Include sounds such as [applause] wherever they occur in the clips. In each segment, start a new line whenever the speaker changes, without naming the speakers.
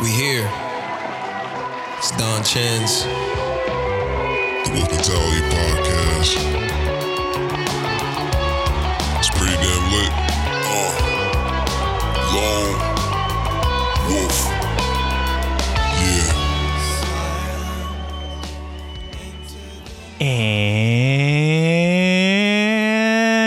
We here. It's Don Chen's.
The Wolf Mentality Podcast. It's pretty damn lit. Uh, long wolf. Yeah.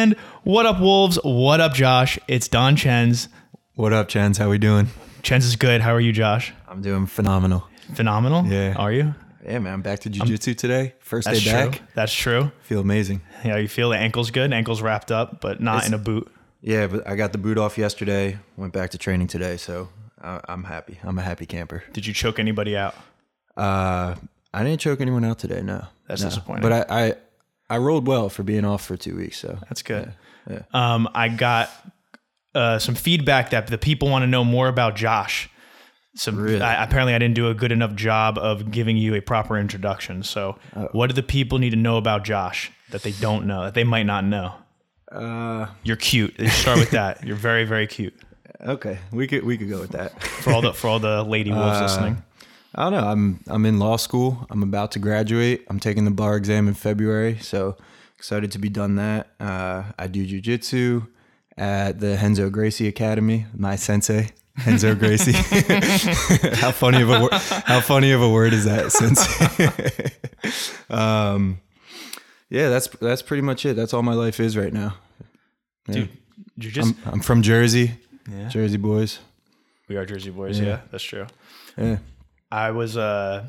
And what up, Wolves? What up, Josh? It's Don Chens.
What up, Chens? How we doing?
Chens is good. How are you, Josh?
I'm doing phenomenal.
Phenomenal.
Yeah.
Are you?
Yeah, man. I'm back to jujitsu today. First
That's
day
true.
back.
That's true.
Feel amazing.
Yeah, you feel the ankle's good. Ankle's wrapped up, but not
It's-
in a boot.
Yeah, but I got the boot off yesterday. Went back to training today, so I, I'm happy. I'm a happy camper.
Did you choke anybody out?
Uh, I didn't choke anyone out today. No,
That's
No.
disappointing.
But I, I, I rolled well for being off for two weeks. So
That's good.
yeah.
Um, I got uh, some feedback that the people want to know more about Josh. Some
Really?
I, apparently I didn't do a good enough job of giving you a proper introduction. So,
Oh.
what do the people need to know about Josh that they don't know that they might not know?
Uh,
You're cute. Let's start with that. You're very very cute.
okay, we could we could go with that.
For all the for all the lady wolves
Uh,
listening.
I don't know. I'm I'm in law school. I'm about to graduate. I'm taking the bar exam in February, so excited to be done that. Uh, I do jujitsu at the Renzo Gracie Academy. My sensei, Renzo Gracie. [laughs] how funny of a word? How funny of a word is that, sensei? [laughs] um, yeah, that's that's pretty much it. That's all my life is right now.
Dude, you just
I'm, I'm from Jersey,
yeah.
Jersey boys.
We are Jersey boys. Yeah, that's true.
Yeah.
I was uh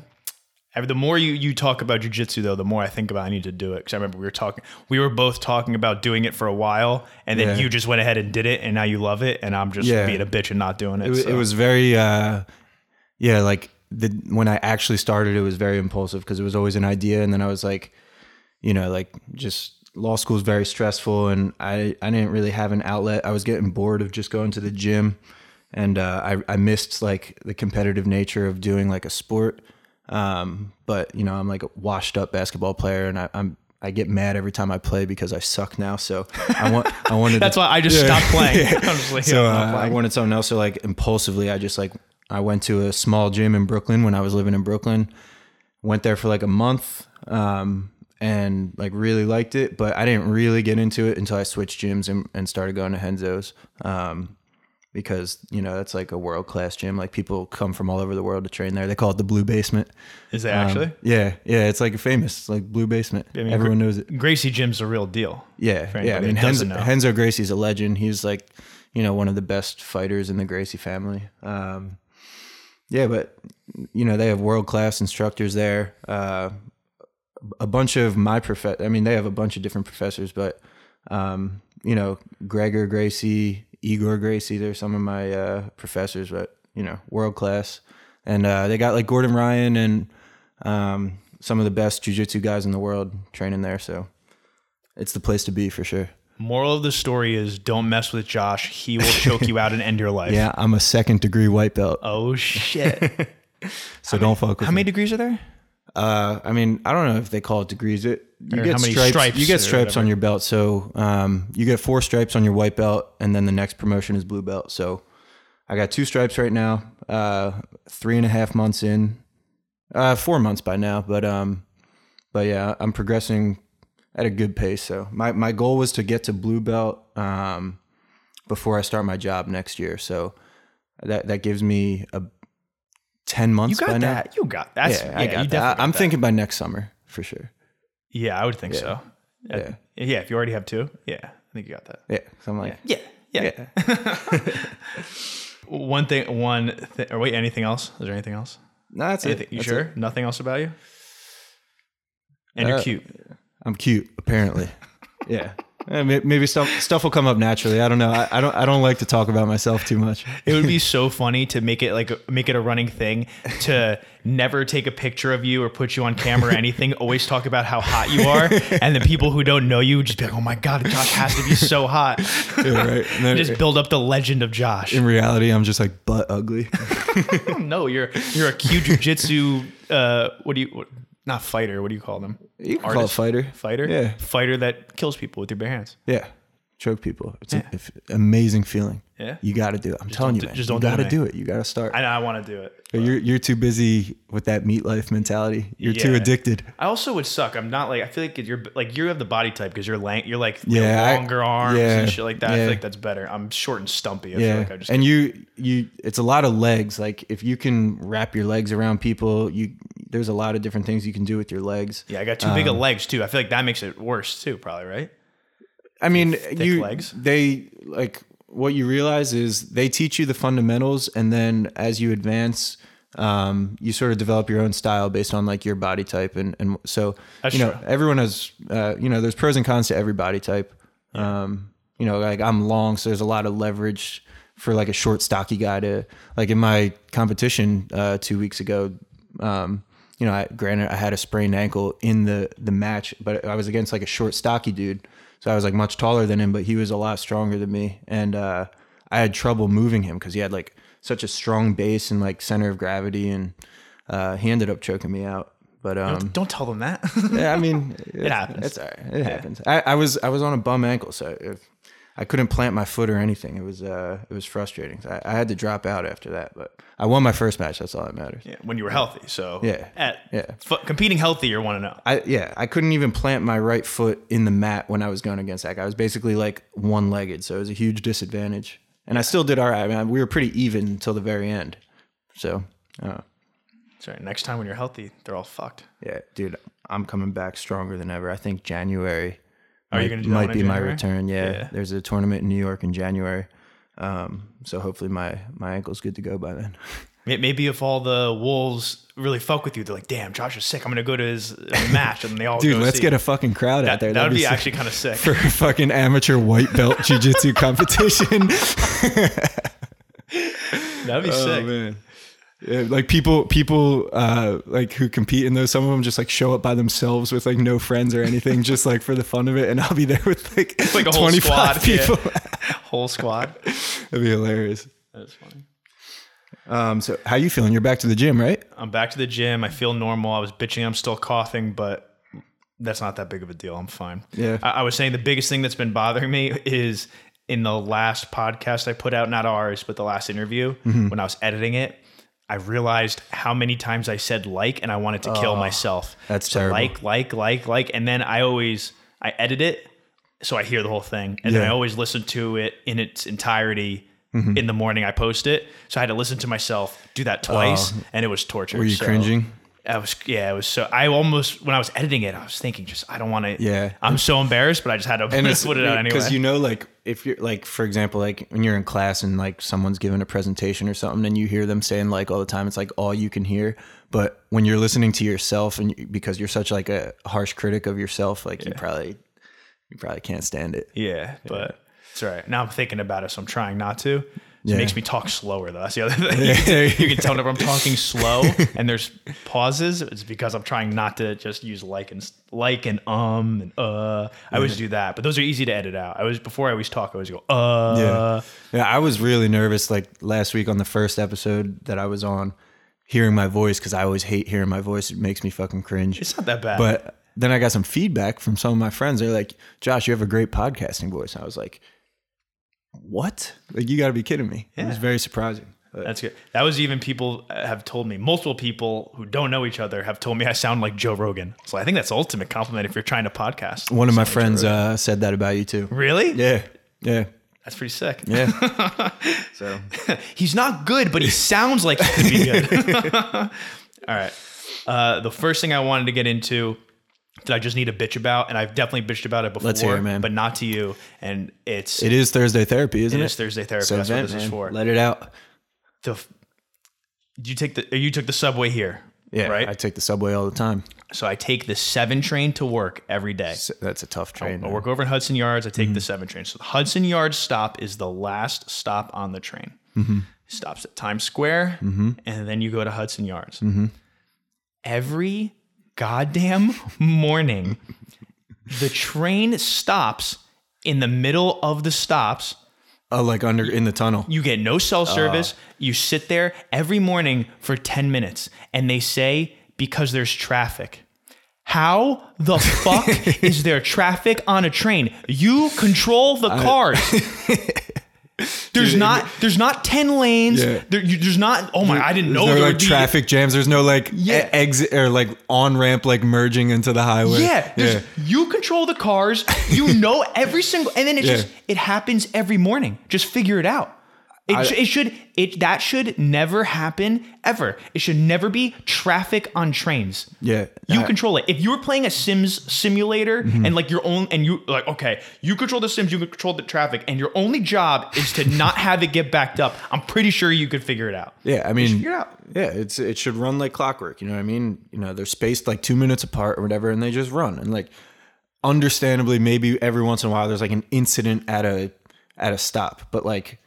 the more you, you talk about jujitsu though, the more I think about I need to do it. Because I remember we were talking, we were both talking about doing it for a while, and then
Yeah.
you just went ahead and did it, and now you love it, and I'm just
Yeah.
being a bitch and not doing it.
it,
so.
it was very uh yeah like the when i actually started it was very impulsive because it was always an idea and then i was like you know like just law school is very stressful and i i didn't really have an outlet i was getting bored of just going to the gym and uh i i missed like the competitive nature of doing like a sport um but you know i'm like a washed up basketball player and I, i'm I get mad every time I play because I suck now. So I want I [laughs] wanted.
That's
to,
why I just
Yeah.
stopped playing. [laughs] I'm just like,
so uh, I wanted something else. So like impulsively, I just like I went to a small gym in Brooklyn when I was living in Brooklyn. Went there for like a month, um, and like really liked it. But I didn't really get into it until I switched gyms and, and started going to Renzo's, um, because you know that's like a world class gym. Like people come from all over the world to train there. They call it the Blue Basement.
Is it
Um,
actually?
yeah, yeah. It's like a famous. It's like Blue Basement.
I mean,
Everyone
Gra-
knows it.
Gracie Gym's a real deal.
Yeah, yeah. I mean,
Renzo.
Renzo Gracie's a legend. He's like, you know, one of the best fighters in the Gracie family. Um, yeah, but you know, they have world class instructors there. Uh, a bunch of my prof. I mean, they have a bunch of different professors, but um, you know, Gregor Gracie, Igor Gracie. They're some of my uh, professors, but you know, world class. And uh, they got like Gordon Ryan and um, some of the best jujitsu guys in the world training there. So it's the place to be for sure.
Moral of the story is don't mess with Josh. He will choke you out and end your life. [laughs]
Yeah, I'm a second degree white belt,
Oh shit. [laughs]
so don't fuck with
How
me.
many degrees are there?
Uh, I mean, I don't know if they call it degrees. It you
Or
get stripes,
stripes
You get stripes on your belt, so um, you get four stripes on your white belt, and then the next promotion is blue belt. So I got two stripes right now. Uh, three and a half months in, uh, four months by now, but um, but yeah, I'm progressing at a good pace. So my my goal was to get to blue belt um, before I start my job next year. So that that gives me a ten months.
You
by
got
now.
that. You got that's
yeah,
yeah,
I
you
got that. I'm
that.
thinking by next summer for sure.
Yeah, I would think so.
Yeah.
Yeah. If you already have two, yeah, I think you got that.
Yeah, so I'm like,
Yeah, yeah. [laughs] one thing, one thing, or wait, anything else? Is there anything else?
no, that's
Anything,
it.
you
That's
sure?
it.
Nothing else about you? And you're
Uh,
cute.
I'm cute, apparently. [laughs] yeah, maybe stuff stuff will come up naturally. I don't know. I, I don't I don't like to talk about myself too much.
It would be [laughs] so funny to make it like make it a running thing to never take a picture of you or put you on camera or [laughs] anything. Always talk about how hot you are, and the people who don't know you would just be like, "Oh my god, Josh has to be so hot." [laughs]
Yeah, right. Then
just build up the legend of Josh.
in reality, I'm just like butt ugly.
No, you're you're a cute jujitsu. Uh, what do you? What, not fighter. What do you call them?
You can call it
Artist?
fighter.
Fighter.
Yeah.
Fighter that kills people with your bare hands.
Yeah, choke people. It's an amazing feeling.
Yeah?
You got to do it. I'm telling
don't
you, man.
just don't do
got to do it. You got to start.
I know I want to do it.
You're you're too busy with that meat life mentality. You're too addicted.
I also would suck. I'm not like I feel like you're like you have the body type because you're lang- you're like
Yeah, I-
longer arms
yeah,
and shit like that. I
yeah.
feel like that's better. I'm short and stumpy. I feel
Yeah,
like I just
and you you it's a lot of legs. Like if you can wrap your legs around people, you there's a lot of different things you can do with your legs.
yeah, I got too big
Um,
of legs too. I feel like that makes it worse too, probably right.
I mean, you
legs?
they like what you realize is they teach you the fundamentals, and then as you advance, um, you sort of develop your own style based on like your body type, and and so
That's
you know
true.
everyone has uh, you know there's pros and cons to every body type. Um, you know, like I'm long, so there's a lot of leverage for like a short, stocky guy to like in my competition uh, two weeks ago. Um, you know, I, granted, I had a sprained ankle in the the match, but I was against like a short, stocky dude. So I was like much taller than him, but he was a lot stronger than me, and uh, I had trouble moving him because he had like such a strong base and like center of gravity, and uh, he ended up choking me out. But um,
Don't tell them that.
yeah, I mean, [laughs] it,
happens.
It's all right. It happens. I, I was I was on a bum ankle, so if, I couldn't plant my foot or anything. It was uh it was frustrating. I, I had to drop out after that, but I won my first match. That's all that matters.
yeah, when you were healthy. So
Yeah,
at,
yeah.
f- competing healthy, you want to know.
I yeah, I couldn't even plant my right foot in the mat when I was going against that guy. I was basically like one legged, so it was a huge disadvantage. And I still did all right. I mean, we were pretty even until the very end. So uh,
Sorry, next time when you're healthy, they're all fucked.
yeah, dude, I'm coming back stronger than ever. I think January
Are you
might,
gonna do
might
one
be my return. Yeah.
Yeah.
there's a tournament in New York in January. Um, so hopefully my my ankle's good to go by then. [laughs]
Maybe if all the wolves really fuck with you, they're like, "Damn, Josh is sick. I'm gonna go to his uh, [laughs] match," and they all
Dude, let's get a fucking crowd out there.
That would
That'd
be
sick.
actually kind of sick. [laughs]
for a fucking amateur white belt jiu-jitsu competition.
That'd be
Oh
sick.
man. Like people, people uh, like who compete in those. Some of them just like show up by themselves with like no friends or anything, just like for the fun of it. And I'll be there with like,
like a whole
25
squad.
people.
Yeah. [laughs] Whole squad.
That'd be hilarious.
That's funny.
Um, so how you feeling? You're back to the gym, right?
I'm back to the gym. I feel normal. I was bitching. I'm still coughing, but that's not that big of a deal. I'm fine.
Yeah.
I, I was saying the biggest thing that's been bothering me is in the last podcast I put out, not ours, but the last interview,
Mm-hmm.
when I was editing it, I realized how many times I said like and I wanted to kill myself.
Oh, that's
So
terrible.
Like, like, like, like. And then I always I edit it so I hear the whole thing. And then
Yeah.
I always listen to it in its entirety.
Mm-hmm.
In the morning, I post it, so I had to listen to myself do that twice, and it was torture.
Oh. Were you
So-
cringing?
I was yeah, it was so I almost when I was editing it, I was thinking just I don't want to
Yeah.
I'm so embarrassed, but I just had to [laughs]
And
put it out anyway.
because you know, like if you're like, for example, like when you're in class and like someone's giving a presentation or something, and you hear them saying like all the time, it's like all you can hear. But when you're listening to yourself, and you, because you're such like a harsh critic of yourself, like you probably you probably can't stand it.
yeah, but it's all right. Now I'm thinking about it, so I'm trying not to. It
Yeah.
makes me talk slower though. That's the other thing. [laughs] you can tell whenever I'm talking slow and there's pauses, it's because I'm trying not to just use like and like and um and uh. I always do that, but those are easy to edit out. I was before I always talk, I always go uh.
Yeah. Yeah, I was really nervous like last week on the first episode that I was on, hearing my voice because I always hate hearing my voice. It makes me fucking cringe.
It's not that bad.
But then I got some feedback from some of my friends. They're like, "Josh, you have a great podcasting voice." And I was like, "What? Like, you got to be kidding me!" It was very surprising.
That's good. That was even people have told me. Multiple people who don't know each other have told me I sound like Joe Rogan. So I think that's the ultimate compliment if you're trying to podcast.
one of my friends uh, said that about you too.
Really?
Yeah, yeah,
That's pretty sick.
yeah. [laughs] so [laughs]
He's not good, but he sounds like he could be good. [laughs] All right. Uh, the first thing I wanted to get into that I just need to bitch about, and I've definitely bitched about it before,
Let's hear it, man.
but not to you. And it's
it is Thursday therapy, isn't
it
it?
is Thursday therapy.
So
That's
vent,
what this is
man.
for.
Let it out.
The you take the you took the subway here?
Yeah,
Right.
I take the subway all the time.
so I take the seven train to work every day.
S- That's a tough train.
I work over in Hudson Yards. I take
Mm-hmm.
the seven train. So the Hudson Yards stop is the last stop on the train.
Mm-hmm.
Stops at Times Square, and then you go to Hudson Yards.
Mm-hmm.
Every goddamn morning, the train stops in the middle of the stops.
Oh, like under in the tunnel.
You get no cell service.
Ah.
You sit there every morning for 10 minutes, and they say because there's traffic. How the [laughs] fuck is there traffic on a train? You control the cars. [laughs] There's not there's not 10 lanes.
Yeah.
There, you, there's not oh my I didn't know
There's no
there
like
would be
traffic jams. There's no like
Yeah.
e- exit or like on ramp like merging into the highway.
Yeah, there's- you control the cars. You [laughs] know every single, and then it
Yeah.
just it happens every morning. Just figure it out. It,
I-
it should it that should never happen ever. It should never be traffic on trains.
Yeah.
You
I- Mm-hmm.
control it. If you were playing a Sims simulator and like your own, and you like, okay, you control the Sims, you control the traffic, and your only job is to not [laughs] have it get backed up. I'm pretty sure you could figure it out.
Yeah, I mean,
figure it out.
yeah, it's it should run like clockwork. You know what I mean? You know, they're spaced like two minutes apart or whatever, and they just run. And like, understandably, maybe every once in a while there's like an incident at a at a stop, but like,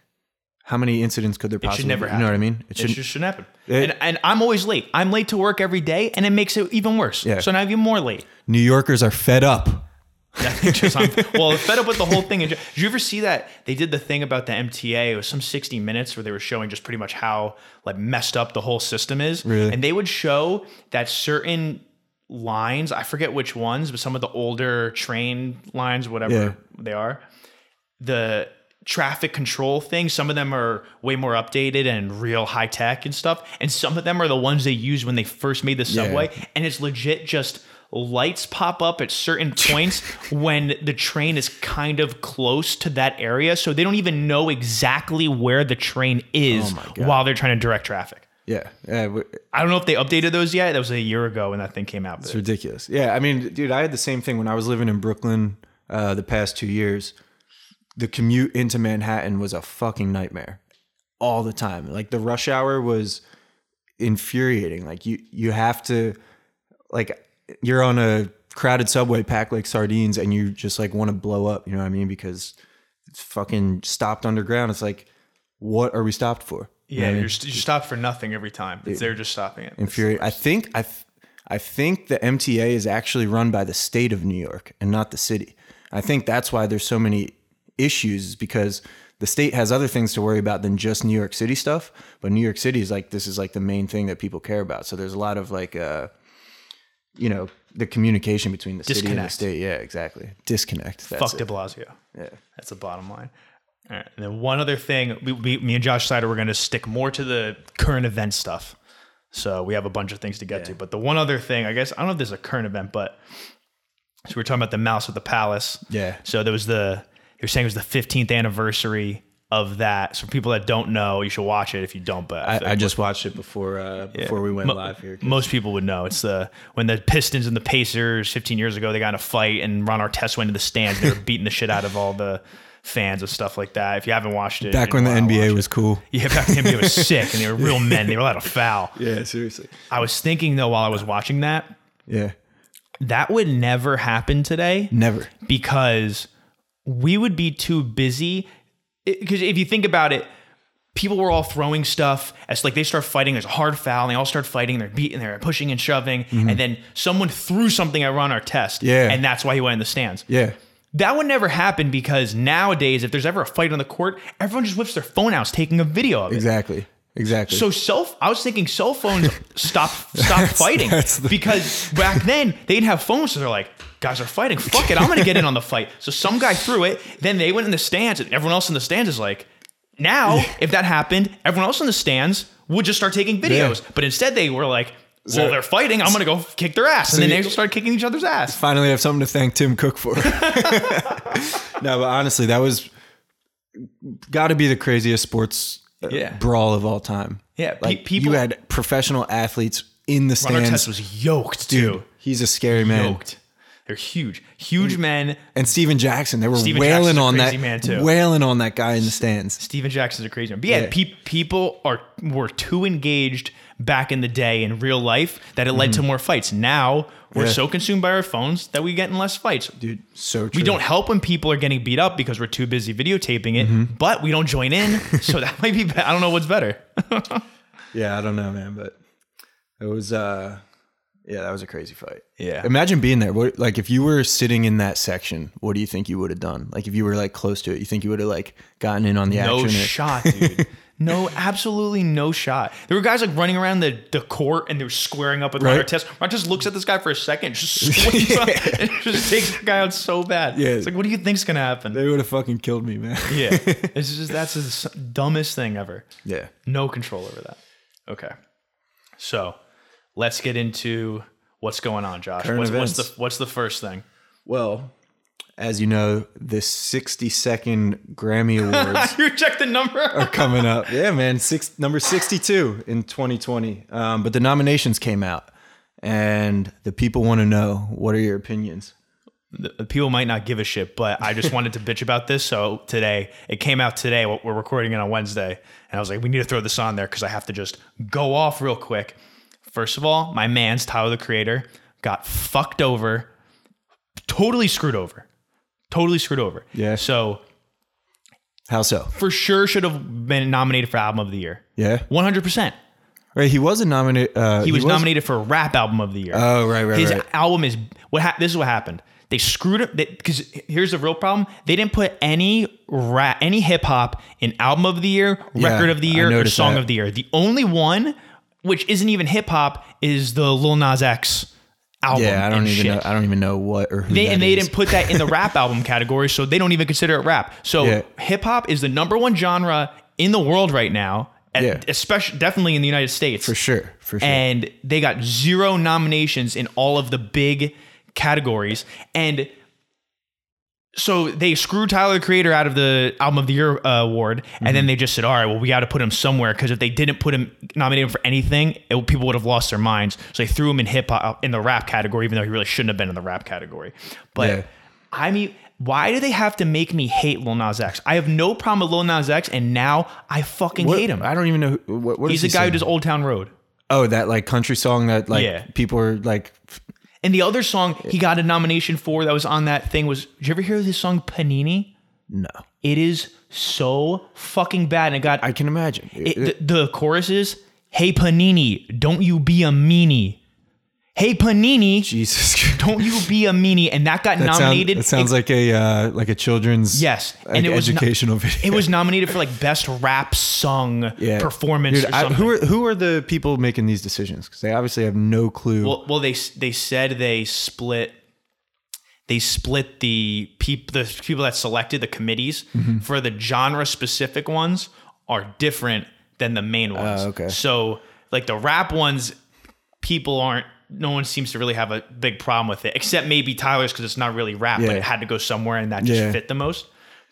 how many incidents could there
It
possibly?
should never
be?
happen.
You know what I mean?
It,
should.
just shouldn't happen.
It-
and, and I'm always late. I'm late to work every day, and it makes it even worse.
Yeah.
So now I'm even more late.
New Yorkers are fed up. [laughs]
Just, well, fed up with the whole thing. Did you ever see that they did the thing about the MTA? It was some 60 minutes where they were showing just pretty much how like messed up the whole system is.
Really?
And they would show that certain lines, I forget which ones, but some of the older train lines, whatever
Yeah.
they are, the traffic control thing, some of them are way more updated and real high tech and stuff. And some of them are the ones they used when they first made the subway. And it's legit just lights pop up at certain [laughs] points when the train is kind of close to that area. So they don't even know exactly where the train is
Oh
while they're trying to direct traffic.
Yeah, yeah,
I don't know if they updated those yet. That was a year ago when that thing came out.
it's ridiculous. Yeah, I mean, dude, I had the same thing when I was living in Brooklyn uh, the past two years. The commute into Manhattan was a fucking nightmare all the time. Like the rush hour was infuriating. Like you, you have to, like, you're on a crowded subway packed like sardines, and you just like want to blow up. You know what I mean? Because it's fucking stopped underground. It's like, what are we stopped for? You know
yeah,
I mean?
you're, st- you stop for nothing every time. It's they're just stopping it.
infuriating. I think I, th- I think the MTA is actually run by the state of New York and not the city. I think that's why there's so many issues is because the state has other things to worry about than just New York City stuff. But New York City is like this is like the main thing that people care about. So there's a lot of like, uh, you know, the communication between the city and the state. Yeah, exactly. Disconnect. That's
Fuck
it.
De Blasio.
Yeah.
That's the bottom line. All right. And then one other thing, we, we, me and Josh Sider, we're going to stick more to the current event stuff. So we have a bunch of things to get to. But the one other thing, I guess, I don't know if this is a current event, but so we are talking about the Malice at the Palace.
Yeah.
So there was the, you're saying it was the 15th anniversary of that. So for people that don't know, you should watch it if you don't. But feel
I, I just watched it before uh, before we went
Mo-
live here.
Most people would know. It's the when the Pistons and the Pacers 15 years ago they got in a fight and Ron Artest went to the stands. They were beating the shit out of all the fans and stuff like that. If you haven't watched it,
Back when the NBA
it.
was cool.
yeah, back when the NBA was [laughs] sick and they were real men. They were allowed to foul.
Yeah, seriously.
I was thinking though while I was watching that,
Yeah,
that would never happen today
never.
because we would be too busy. Because if you think about it, people were all throwing stuff as like they start fighting. There's a hard foul, and they all start fighting. They're beating, they're pushing and shoving, and then someone threw something at Ron Artest,
Mm-hmm. Yeah.
and that's why he went in the stands.
Yeah.
That would never happen because nowadays, if there's ever a fight on the court, everyone just whips their phone out, taking a video of it.
Exactly. Exactly.
So cell, I was thinking cell phones [laughs] stop stop fighting
the-
because back then they didn't have phones, so they're like, guys are fighting. Fuck it, I'm gonna get in on the fight. So some guy threw it, then they went in the stands, and everyone else in the stands is like, now [laughs] if that happened, everyone else in the stands would just start taking videos. But instead they were like, well,
So-
they're fighting. I'm gonna go kick their ass, and then they start kicking each other's ass.
finally I have something to thank Tim Cook for. [laughs] [laughs] no, but honestly, that was got to be the craziest sports uh,
Yeah.
brawl of all time.
Yeah,
like
people-
you had professional athletes in the stands.
Artest was yoked
Dude,
too.
he's a scary man.
Yoked. They're huge, huge men.
And Stephen Jackson, they were
Stephen
wailing
Jackson's
on that,
man, too.
wailing on that guy in the stands.
Stephen Jackson's a crazy man. But yeah,
Yeah.
pe- people are were too engaged back in the day in real life that it led to more fights. Now we're
Mm-hmm. Yeah.
so consumed by our phones that we get in less fights.
Dude, so true.
We don't help when people are getting beat up because we're too busy videotaping it,
Mm-hmm.
but we don't join in. [laughs] so that might be. be- I don't know what's better. [laughs]
Yeah, I don't know, man, but it was uh Yeah, that was a crazy fight.
Yeah.
Imagine being there. What, like if you were sitting in that section, what do you think you would have done? Like if you were like close to it, you think you would have like gotten in on the
No
action?
shot, dude. [laughs] No, absolutely no shot. There were guys like running around the, the court and they were squaring up with
Right.
Hunter just looks at this guy for a second, just [laughs] swings up, and just takes the guy out so bad.
Yeah.
It's like, what do you think's gonna happen?
They would have fucking killed me, man.
yeah. [laughs] It's just that's the dumbest thing ever.
yeah.
No control over that. Okay. So let's get into what's going on, Josh. What's, what's the what's the first thing?
Well, as you know, the 60 second Grammy [laughs] Awards
you check the number.
are coming up. Yeah, man. Six number 62 in 2020. Um, but the nominations came out and the people want to know what are your opinions?
the- the people might not give a shit, but I just wanted to bitch about this. So today, it came out today. We're recording it on Wednesday, and I was like, we need to throw this on there because I have to just go off real quick. First of all, my man's Tyler the Creator got fucked over, totally screwed over, totally screwed over.
Yeah.
So
How so?
for sure, should have been nominated for Album of the Year.
Yeah.
One hundred percent.
Right. He wasn't nominated. Uh,
He was nominated for Rap Album of the Year.
Oh, right, right,
His
right.
album is what. Ha- this is what happened. They screwed it because here's the real problem. They didn't put any rap, any hip hop in album of the year,
Yeah,
record of the year, or song
that.
of the year. The only one, which isn't even hip hop, is the Lil Nas X album.
Yeah, I don't even
shit.
know. I don't even know what or who.
They, and they
is.
didn't put that in the [laughs] rap album category, so they don't even consider it rap. So
Yeah.
hip hop is the number one genre in the world right now,
Yeah.
especially definitely in the United States
for sure. For sure.
and they got zero nominations in all of the big categories and so they screwed Tyler the Creator out of the Album of the Year uh, award, and then they just said, "All right, well, we got to put him somewhere because if they didn't put him nominate him for anything, it, people would have lost their minds." So they threw him in hip hop in the rap category, even though he really shouldn't have been in the rap category. But
Yeah.
I mean, why do they have to make me hate Lil Nas X? I have no problem with Lil Nas X, and now I fucking
What-
hate him.
I don't even know. Who, what, what
He's
is
the
he
guy who does Old Town Road.
Oh, that like country song that like
Yeah.
people are like.
And the other song he got a nomination for that was on that thing was did you ever hear this song Panini?
No,
It is so fucking bad. And it got
I can imagine.
it, the, the chorus is Hey Panini, don't you be a meanie. Hey Panini,
Jesus. [laughs]
Don't you be a meanie. And that got
That, sound-
nominated.
that sounds
It-
like a uh, like a children's
Yes,
like,
and it was no-
educational [laughs] video.
it was nominated for like best rap song
yeah.
performance
Dude, I- who are who are the people making these decisions? Because they obviously have no clue.
Well, well, they they said they split. They split the people, the people that selected the committees
Mm-hmm.
for the genre specific ones are different than the main ones.
Oh, okay.
So, like the rap ones, people aren't. No one seems to really have a big problem with it, except maybe Tyler's because it's not really rap, but it had to go somewhere, and that just
Yeah.
fit the most.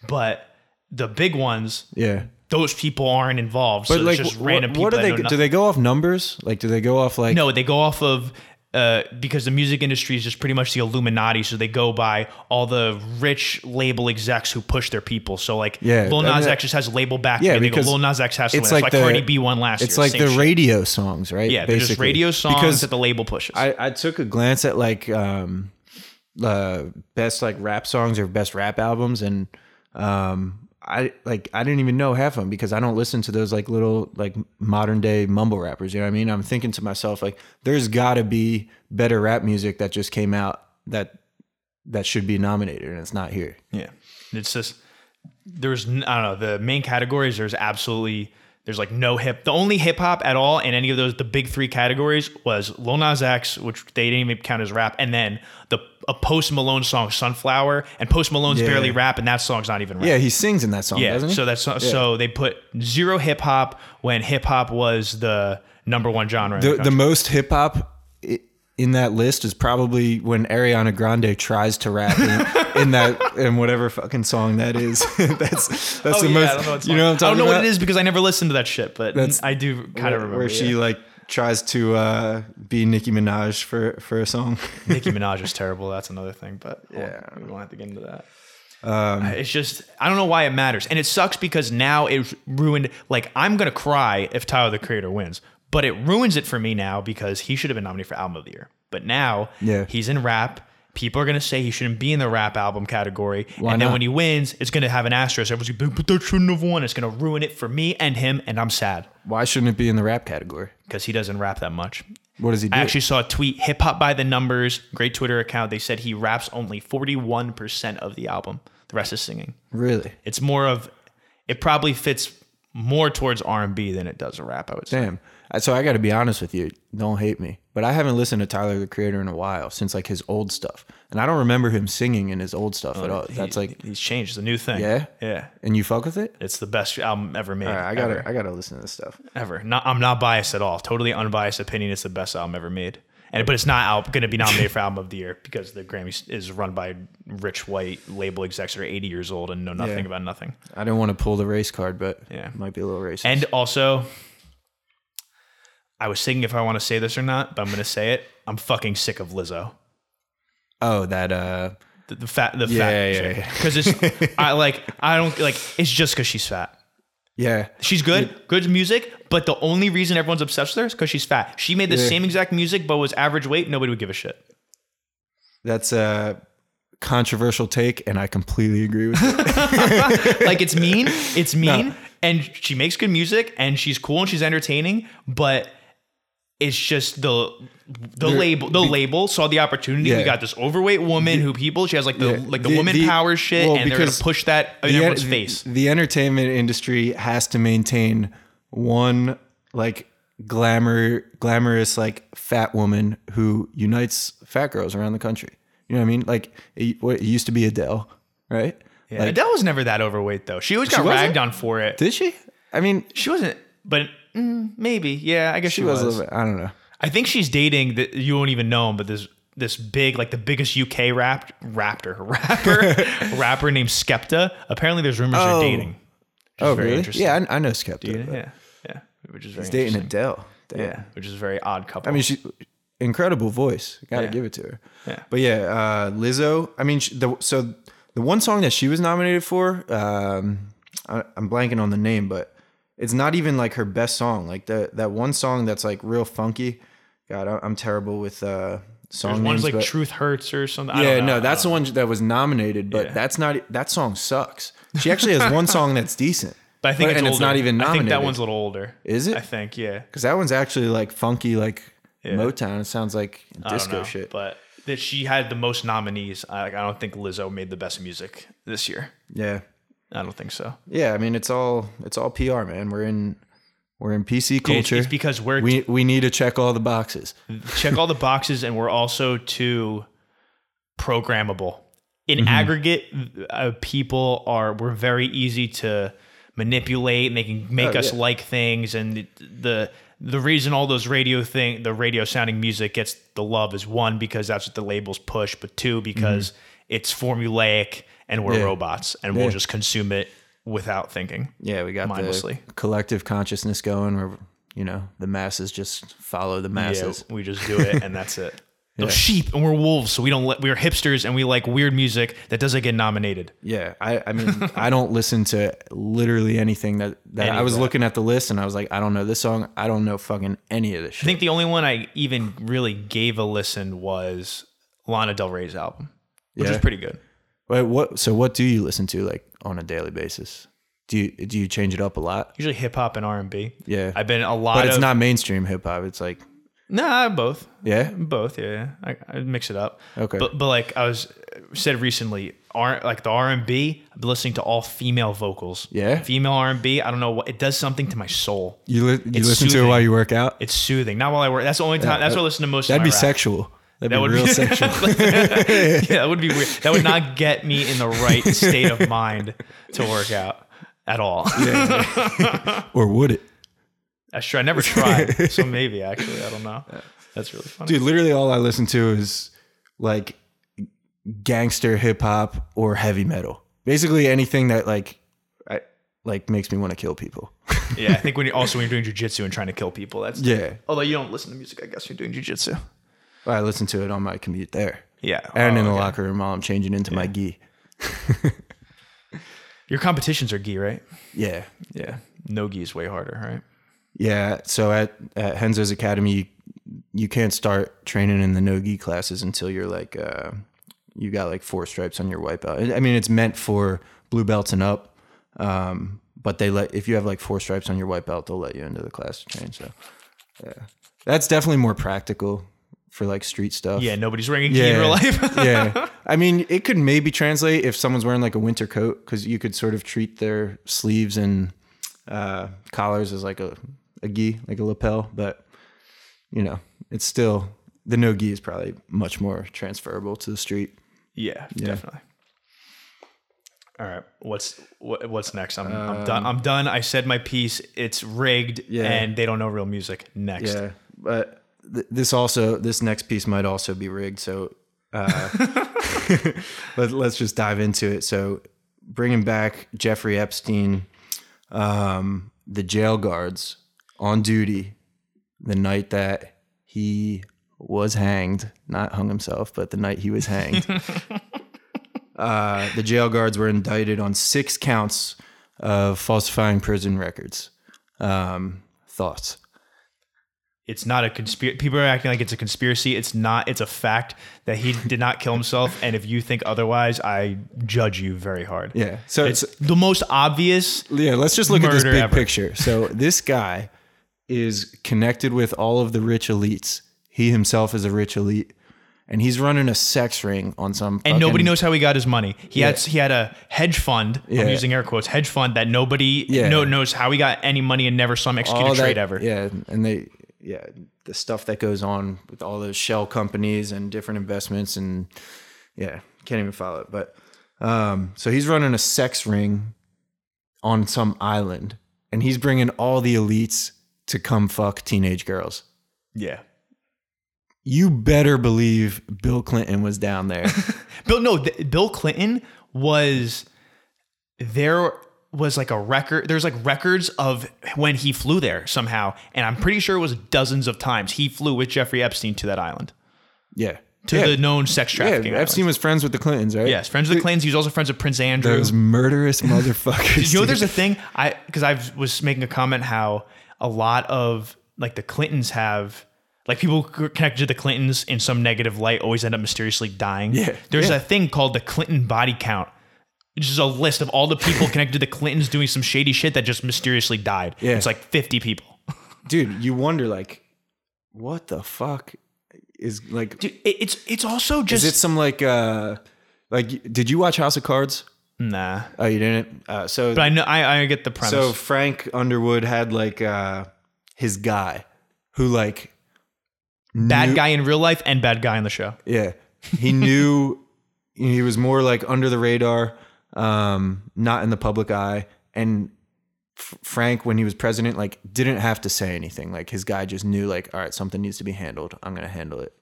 But the big ones,
yeah.
those people aren't involved.
But
so
like,
it's just random people.
what do they? Do they go off numbers? Like, do they go off like?
No, they go off of uh, because the music industry is just pretty much the Illuminati. So they go by all the rich label execs who push their people. So like,
Yeah,
Lil
I
Nas
mean,
X just has label back.
Yeah,
go,
because
Lil Nas X has
it's like
why
the
Cardi B won last year.
It's
year.
like the
shit.
radio songs, right?
Yeah, they're just
Basically.
radio songs
Because
that the label pushes.
I, I took a glance at like um uh best like rap songs or best rap albums and um I like I didn't even know half of them because I don't listen to those like little like modern day mumble rappers. You know what I mean? I'm thinking to myself like, there's got to be better rap music that just came out that that should be nominated and it's not here.
Yeah, it's just there's I don't know the main categories. There's absolutely there's like no hip. The only hip hop at all in any of those the big three categories was Lil Nas X, which they didn't even count as rap, and then the a Post Malone song Sunflower, and Post Malone's
Yeah.
barely rap, and that song's not even rap.
Yeah, he sings in that song,
Yeah,
doesn't he?
so that's so they put zero hip hop when hip hop was the number one genre. in
the
the
the most hip hop in that list is probably when Ariana Grande tries to rap in, [laughs] in that in whatever fucking song that is. [laughs] that's that's
Oh,
the
yeah,
most.
I don't know what
you know what I'm
I don't know
about?
what it is because I never listened to that shit, but
That's-
I do kind of remember
where she
yeah.
like tries to uh, be Nicki Minaj for for a song. [laughs]
Nicki [laughs] Minaj is terrible. That's another thing, but yeah,
Yeah.
we won't have to get into that.
Um,
it's just I don't know why it matters, and it sucks because now it's ruined. Like I'm gonna cry if Tyler the Creator wins, but it ruins it for me now because he should have been nominated for Album of the Year. But now
Yeah.
he's in rap. People are gonna say he shouldn't be in the rap album category,
Why
and then
not?
when he wins, it's gonna have an asterisk. Everyone's gonna be, but that shouldn't have won. It's gonna ruin it for me and him, and I'm sad
Why shouldn't it be in the rap category?
because he doesn't rap that much.
What does he do?
I actually saw a tweet, Hip Hop by the Numbers, great Twitter account. They said he raps only 41% of the album. The rest is singing.
really?
It's more of, it probably fits more towards R&B than it does a rap, I would say.
Damn. So I got to be honest with you. Don't hate me, but I haven't listened to Tyler the Creator in a while since like his old stuff, and I don't remember him singing in his old stuff at oh, all. That's
He-
like,
he's changed. It's a new thing.
Yeah?
Yeah.
and you fuck with it?
It's the best album ever made.
All right, I gotta,
ever.
I gotta listen to this stuff.
ever. Not, I'm not biased at all. Totally unbiased opinion. It's the best album ever made. And but it's not going to be nominated for album of the year because the Grammys is run by rich white label execs that are 80 years old and know nothing
Yeah.
about nothing.
I didn't want to pull the race card, but
Yeah.
it might be a little racist.
And also, I was thinking if I want to say this or not, but I'm going to say it. I'm fucking sick of Lizzo.
oh, that uh,
The, the fat, the
Yeah,
fat,
yeah, yeah.
Because it's, [laughs] I like, I don't like. It's just because she's fat.
yeah,
She's good, good music, but the only reason everyone's obsessed with her is because she's fat. She made the
Yeah.
same exact music, but was average weight. Nobody would give a shit.
that's a controversial take, and I completely agree with it. [laughs]
like it's mean, it's [laughs] mean, and she makes good music and she's cool and she's entertaining, but it's just the the label the label saw the opportunity.
Yeah.
We got this overweight woman who people she has like the
Yeah.
like the,
The-
woman
the-
power shit,
well,
and they're gonna push that in
The-
everyone's face.
The entertainment industry has to maintain one like glamour, glamorous like fat woman who unites fat girls around the country. You know what I mean? Like it, it used to be Adele, right?
Yeah,
Like,
Adele was never that overweight though. She always got
wasn't?
ragged on for it.
did she? I mean,
she wasn't, but mm, maybe. Yeah, I guess she,
she was.
was.
a bit, I don't know.
I think she's dating that you won't even know him, but this this big like the biggest UK rap [laughs] rapper rapper [laughs] rapper named Skepta. Apparently, there's rumors
Oh.
they're dating.
Oh,
very
really?
interesting.
Yeah, I, I know Skepta. but
yeah, yeah. Which is very
He's dating. Adele. Damn.
Yeah, which is a very odd couple.
I mean, she incredible voice. Got to
Yeah.
give it to her.
Yeah.
But yeah, uh, Lizzo. I mean, she, the so the one song that she was nominated for, um, I, I'm blanking on the name, but it's not even like her best song. Like that that one song that's like real funky. God, I'm terrible with uh, song
there's
names.
one's like Truth Hurts or something. I
yeah,
don't know.
no, that's the one that was nominated, but
Yeah.
that's not that song sucks. She actually has one song that's decent. [laughs]
But I think it's
and it's not even nominated.
I think that one's a little older.
Is it?
I think yeah.
Because that one's actually like funky, like
Yeah.
Motown. It sounds like disco
know,
shit.
But that she had the most nominees. I, I don't think Lizzo made the best music this year.
yeah.
I don't think so.
Yeah, I mean it's all it's all PR, man. We're in we're in PC
Dude, it's-
culture.
because we're
we we need to check all the boxes.
check all the boxes and we're also too programmable in
Mm-hmm.
aggregate uh, people are we're very easy to manipulate and they can make
Oh,
us
yeah.
like things and the the reason all those radio thing the radio sounding music gets the love is one because that's what the labels push but two because it's formulaic and we're.
Yeah.
robots and we'll just consume it without thinking
Yeah, we got
Mindlessly.
the collective consciousness going where you know the masses just follow the masses.
Yeah, we just do it and that's it. [laughs] Those sheep and we're wolves, so we don't let we're hipsters and we like weird music that doesn't get nominated.
Yeah, I, I mean, [laughs] I don't listen to literally anything that, that
Any
I was
that.
looking at the list and I was like, I don't know this song. I don't know fucking any of this
I think the only one I even really gave a listen was Lana Del Rey's album, which
Yeah.
is pretty good.
Wait, what? So what do you listen to like on a daily basis? Do you do you change it up a lot?
Usually hip hop and R and B.
Yeah,
I've been a lot
but it's
of
not mainstream hip hop. It's like
nah both
yeah,
both yeah, yeah. I, I mix it up.
Okay.
but but like I was said recently, R like the R and B. I've been listening to all female vocals.
Yeah?
female R and B. I don't know what it does something to my soul.
you li- you listen to it while you work out.
It's soothing. Not while I work. That's the only time. Uh, that's what I uh, listen to most.
That'd be
rap.
sexual. That'd
That
be
would
real
be [laughs]
sexual. [laughs]
yeah, that would be weird. That would not [laughs] get me in the right state of mind to work out at all.
or would it?
That's true. I never tried, so maybe actually I don't know. That's really funny.
Dude, literally all I listen to is like gangster hip hop or heavy metal. Basically anything that like I, like makes me want to kill people.
Yeah, I think when you also when you're doing jujitsu and trying to kill people, that's
Yeah.
Although you don't listen to music, I guess you're doing jujitsu.
I listen to it on my commute there.
Yeah,
And
Oh,
in the
okay.
locker room while I'm changing into my gi. [laughs]
Your competitions are gi, right?
Yeah.
Yeah, no gi is way harder, right?
Yeah. So at, at Renzo's Academy, you, you can't start training in the no gi classes until you're like, uh, you got like four stripes on your white belt. I mean, it's meant for blue belts and up. Um, but they let, if you have like four stripes on your white belt, they'll let you into the class to train. So yeah. That's definitely more practical for like street stuff.
Yeah, nobody's wearing a gi in real life.
yeah. [laughs] I mean, it could maybe translate if someone's wearing like a winter coat because you could sort of treat their sleeves and uh, collars as like a, a gi, like a lapel. But, you know, it's still, the no gi is probably much more transferable to the street.
Yeah, definitely. All right, what's what, what's next? I'm, I'm done. I'm done. I said my piece. It's rigged,
Yeah.
and they don't know real music. Next,
Yeah. But th- this also, this next piece might also be rigged. So, uh, [laughs] [laughs] let, let's just dive into it. So, bringing back Jeffrey Epstein, um, the jail guards on duty the night that he was hanged, not hung himself, but the night he was hanged. [laughs] uh, the jail guards were indicted on six counts of falsifying prison records. Um, thoughts?
It's not a conspiracy. People are acting like it's a conspiracy. It's not. It's a fact that he did not kill himself. And if you think otherwise, I judge you very hard.
Yeah. So
it's
it's
the most obvious.
yeah. Let's just look at this big
ever.
picture. So [laughs] this guy is connected with all of the rich elites. He himself is a rich elite, and he's running a sex ring on some.
And nobody knows how he got his money. He
Yeah.
had he had a hedge fund.
Yeah.
I'm using air quotes. Hedge fund that nobody
Yeah.
no, knows how he got any money and never saw him execute
all
a trade ever.
Yeah, and they yeah the stuff that goes on with all those shell companies and different investments and yeah can't even follow it. But um, so he's running a sex ring on some island, and he's bringing all the elites to come fuck teenage girls.
Yeah.
You better believe Bill Clinton was down there. [laughs]
Bill no, th- Bill Clinton was there was like a record there's like records of when he flew there somehow and I'm pretty sure it was dozens of times he flew with Jeffrey Epstein to that island
yeah,
to
yeah.
the known sex
yeah.
trafficking
Epstein
islands.
was friends with the Clintons, right?
Yes, friends with the Clintons. He was also friends with Prince Andrew.
Those murderous [laughs] motherfuckers.
you know, there's a thing I because I was making a comment how a lot of like the Clintons have like people connected to the Clintons in some negative light always end up mysteriously dying.
Yeah,
there's
yeah.
a thing called the Clinton body count. It's just a list of all the people connected to the Clintons doing some shady shit that just mysteriously died.
Yeah.
It's like 50 people. [laughs]
dude. You wonder like, what the fuck is like?
Dude, it- it's it's also just
Is it some like uh like did you watch House of Cards?
nah.
Oh, you didn't. Uh, so
But I know I, I get the premise.
so Frank Underwood had like uh his guy who like
bad guy in real life and bad guy in the show.
Yeah, he knew [laughs] he was more like under the radar, um, not in the public eye, and. F- Frank, when he was president, like didn't have to say anything. Like his guy just knew, like, all right, something needs to be handled. I'm gonna handle it,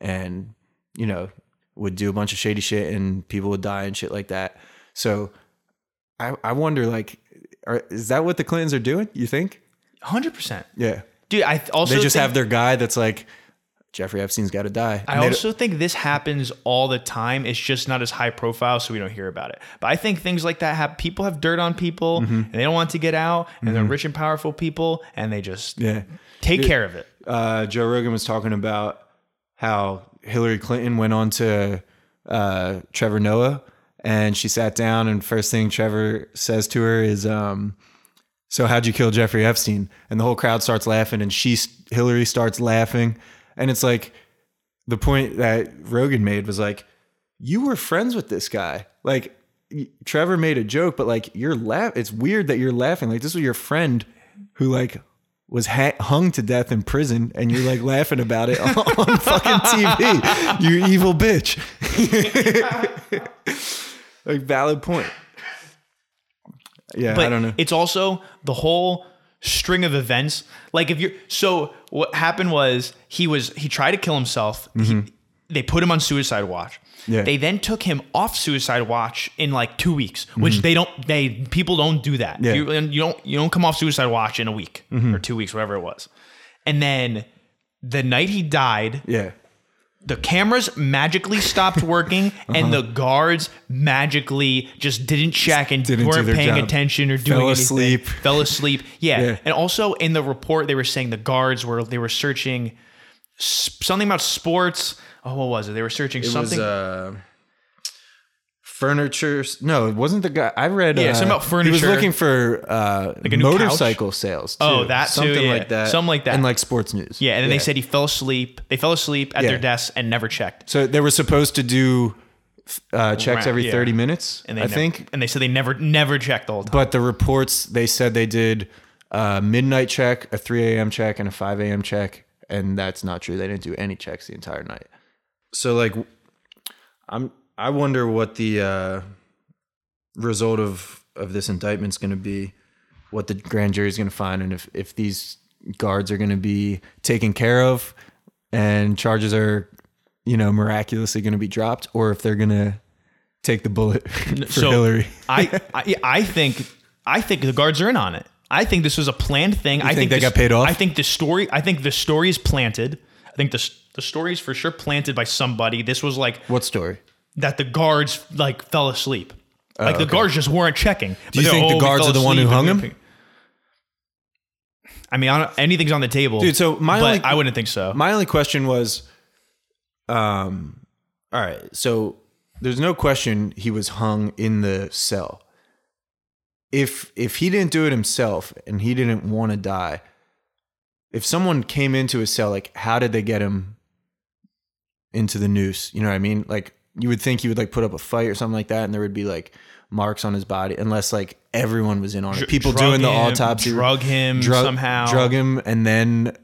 and you know, would do a bunch of shady shit, and people would die and shit like that. So, I I wonder, like, are, is that what the Clintons are doing? You think?
100%.
Yeah,
Dude, I th- also
they just
think-
have their guy that's like, Jeffrey Epstein's got to die.
I
And don't-
also think this happens all the time. It's just not as high profile, so we don't hear about it. But I think things like that have people have dirt on people,
Mm-hmm.
and they don't want to get out, and they're rich and powerful people, and they just
yeah.
take care of it.
uh, Joe Rogan was talking about how Hillary Clinton went on to uh, Trevor Noah, and she sat down, and first thing Trevor says to her is, um, "So how'd you kill Jeffrey Epstein?" And the whole crowd starts laughing, and she Hillary starts laughing, and it's like the point that Rogan made was like, "You were friends with this guy, like." Trevor made a joke, but like you're laugh. It's weird that you're laughing. Like this was your friend who like was ha- hung to death in prison, and you're like laughing about it on, [laughs] on fucking TV. You evil bitch. [laughs] like valid point. Yeah,
But
I don't know.
it's also the whole string of events. Like if you're so what happened was he was he tried to kill himself. He, they put him on suicide watch.
Mm-hmm. Yeah.
They then took him off suicide watch in like two weeks, which they don't. They people don't do that.
Mm-hmm. Yeah. Mm-hmm.
You, you don't you don't come off suicide watch in a week or two weeks, whatever it was. And then the night he died,
yeah,
the cameras magically stopped [laughs] working and the guards magically just didn't check and
Uh-huh. Didn't
weren't paying
job.
attention or doing
Fell
anything.
asleep.
Fell asleep. [laughs] Yeah.
Yeah.
And also in the report they were saying the guards were they were searching s- something about sports. Oh, what was it? They were searching
it
something.
was uh, furniture. No, it wasn't the guy. I read.
Yeah,
uh,
something about furniture.
He was looking for uh,
a new couch?
motorcycle sales. Too.
Oh, that too,
something
yeah.
like that.
Something like that.
and like sports news.
Yeah, and then they said he fell asleep. They fell asleep at
Yeah.
their desks and never checked.
so. They were supposed to do uh, checks
Right,
every
yeah.
thirty minutes.
And they
I
never,
think.
and they said they never never checked the whole time.
But the reports they said they did a midnight check, a 3 a.m. check, and a 5 a.m. check, and that's not true. They didn't do any checks the entire night. So like, I'm I wonder what the uh, result of of this indictment is going to be, what the grand jury is going to find, and if if these guards are going to be taken care of, and charges are, you know, miraculously going to be dropped, or if they're going to take the bullet [laughs] for
so
Hillary.
I, I I think I think the guards are in on it. I think this was a planned thing. I
think they
this-
got paid off?
I think the story. I think the story is planted. I think the the story is for sure planted by somebody. This was like
What story?
That the guards like fell asleep. Like the guards just weren't checking.
Oh, Do you think the
"Oh,
guards are the one who hung him?
I mean, I anything's on the table,
Dude, so my
but
only-
I wouldn't think so.
My only question was, um, all right, so there's no question he was hung in the cell. If if he didn't do it himself and he didn't want to die, if someone came into his cell, like how did they get him into the noose? You know what I mean? Like you would think he would like put up a fight or something like that, and there would be like marks on his body, unless like everyone was in on it. People
Drug
doing the autopsy,
drug him
drug,
somehow,
drug him, and then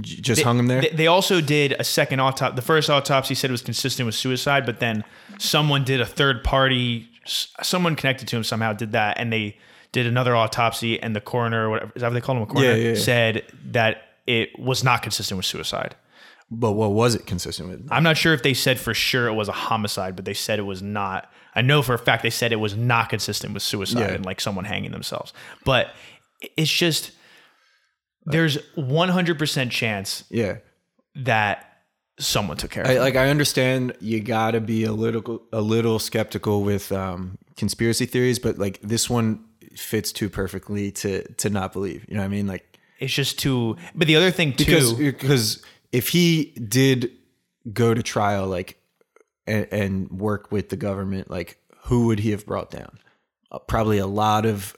just hung him there.
They, they also did a second autopsy. The first autopsy said it was consistent with suicide, but then someone did a third party, someone connected to him somehow did that, and they did another autopsy, and the coroner, whatever, is that what they called him, a coroner,
Yeah, yeah, yeah.
said that it was not consistent with suicide.
But what was it consistent with?
I'm not sure if they said for sure it was a homicide, but they said it was not. I know for a fact they said it was not consistent with suicide
Yeah.
and like someone hanging themselves. But it's just there's 100% chance
Yeah.
that someone took care of
I,
him.
like I understand you got to be a little a little skeptical with um, conspiracy theories, but like this one fits too perfectly to to not believe. You know what I mean? Like
It's just too. But the other thing too,
because because if he did go to trial, like and, and work with the government, like who would he have brought down? Uh, probably a lot of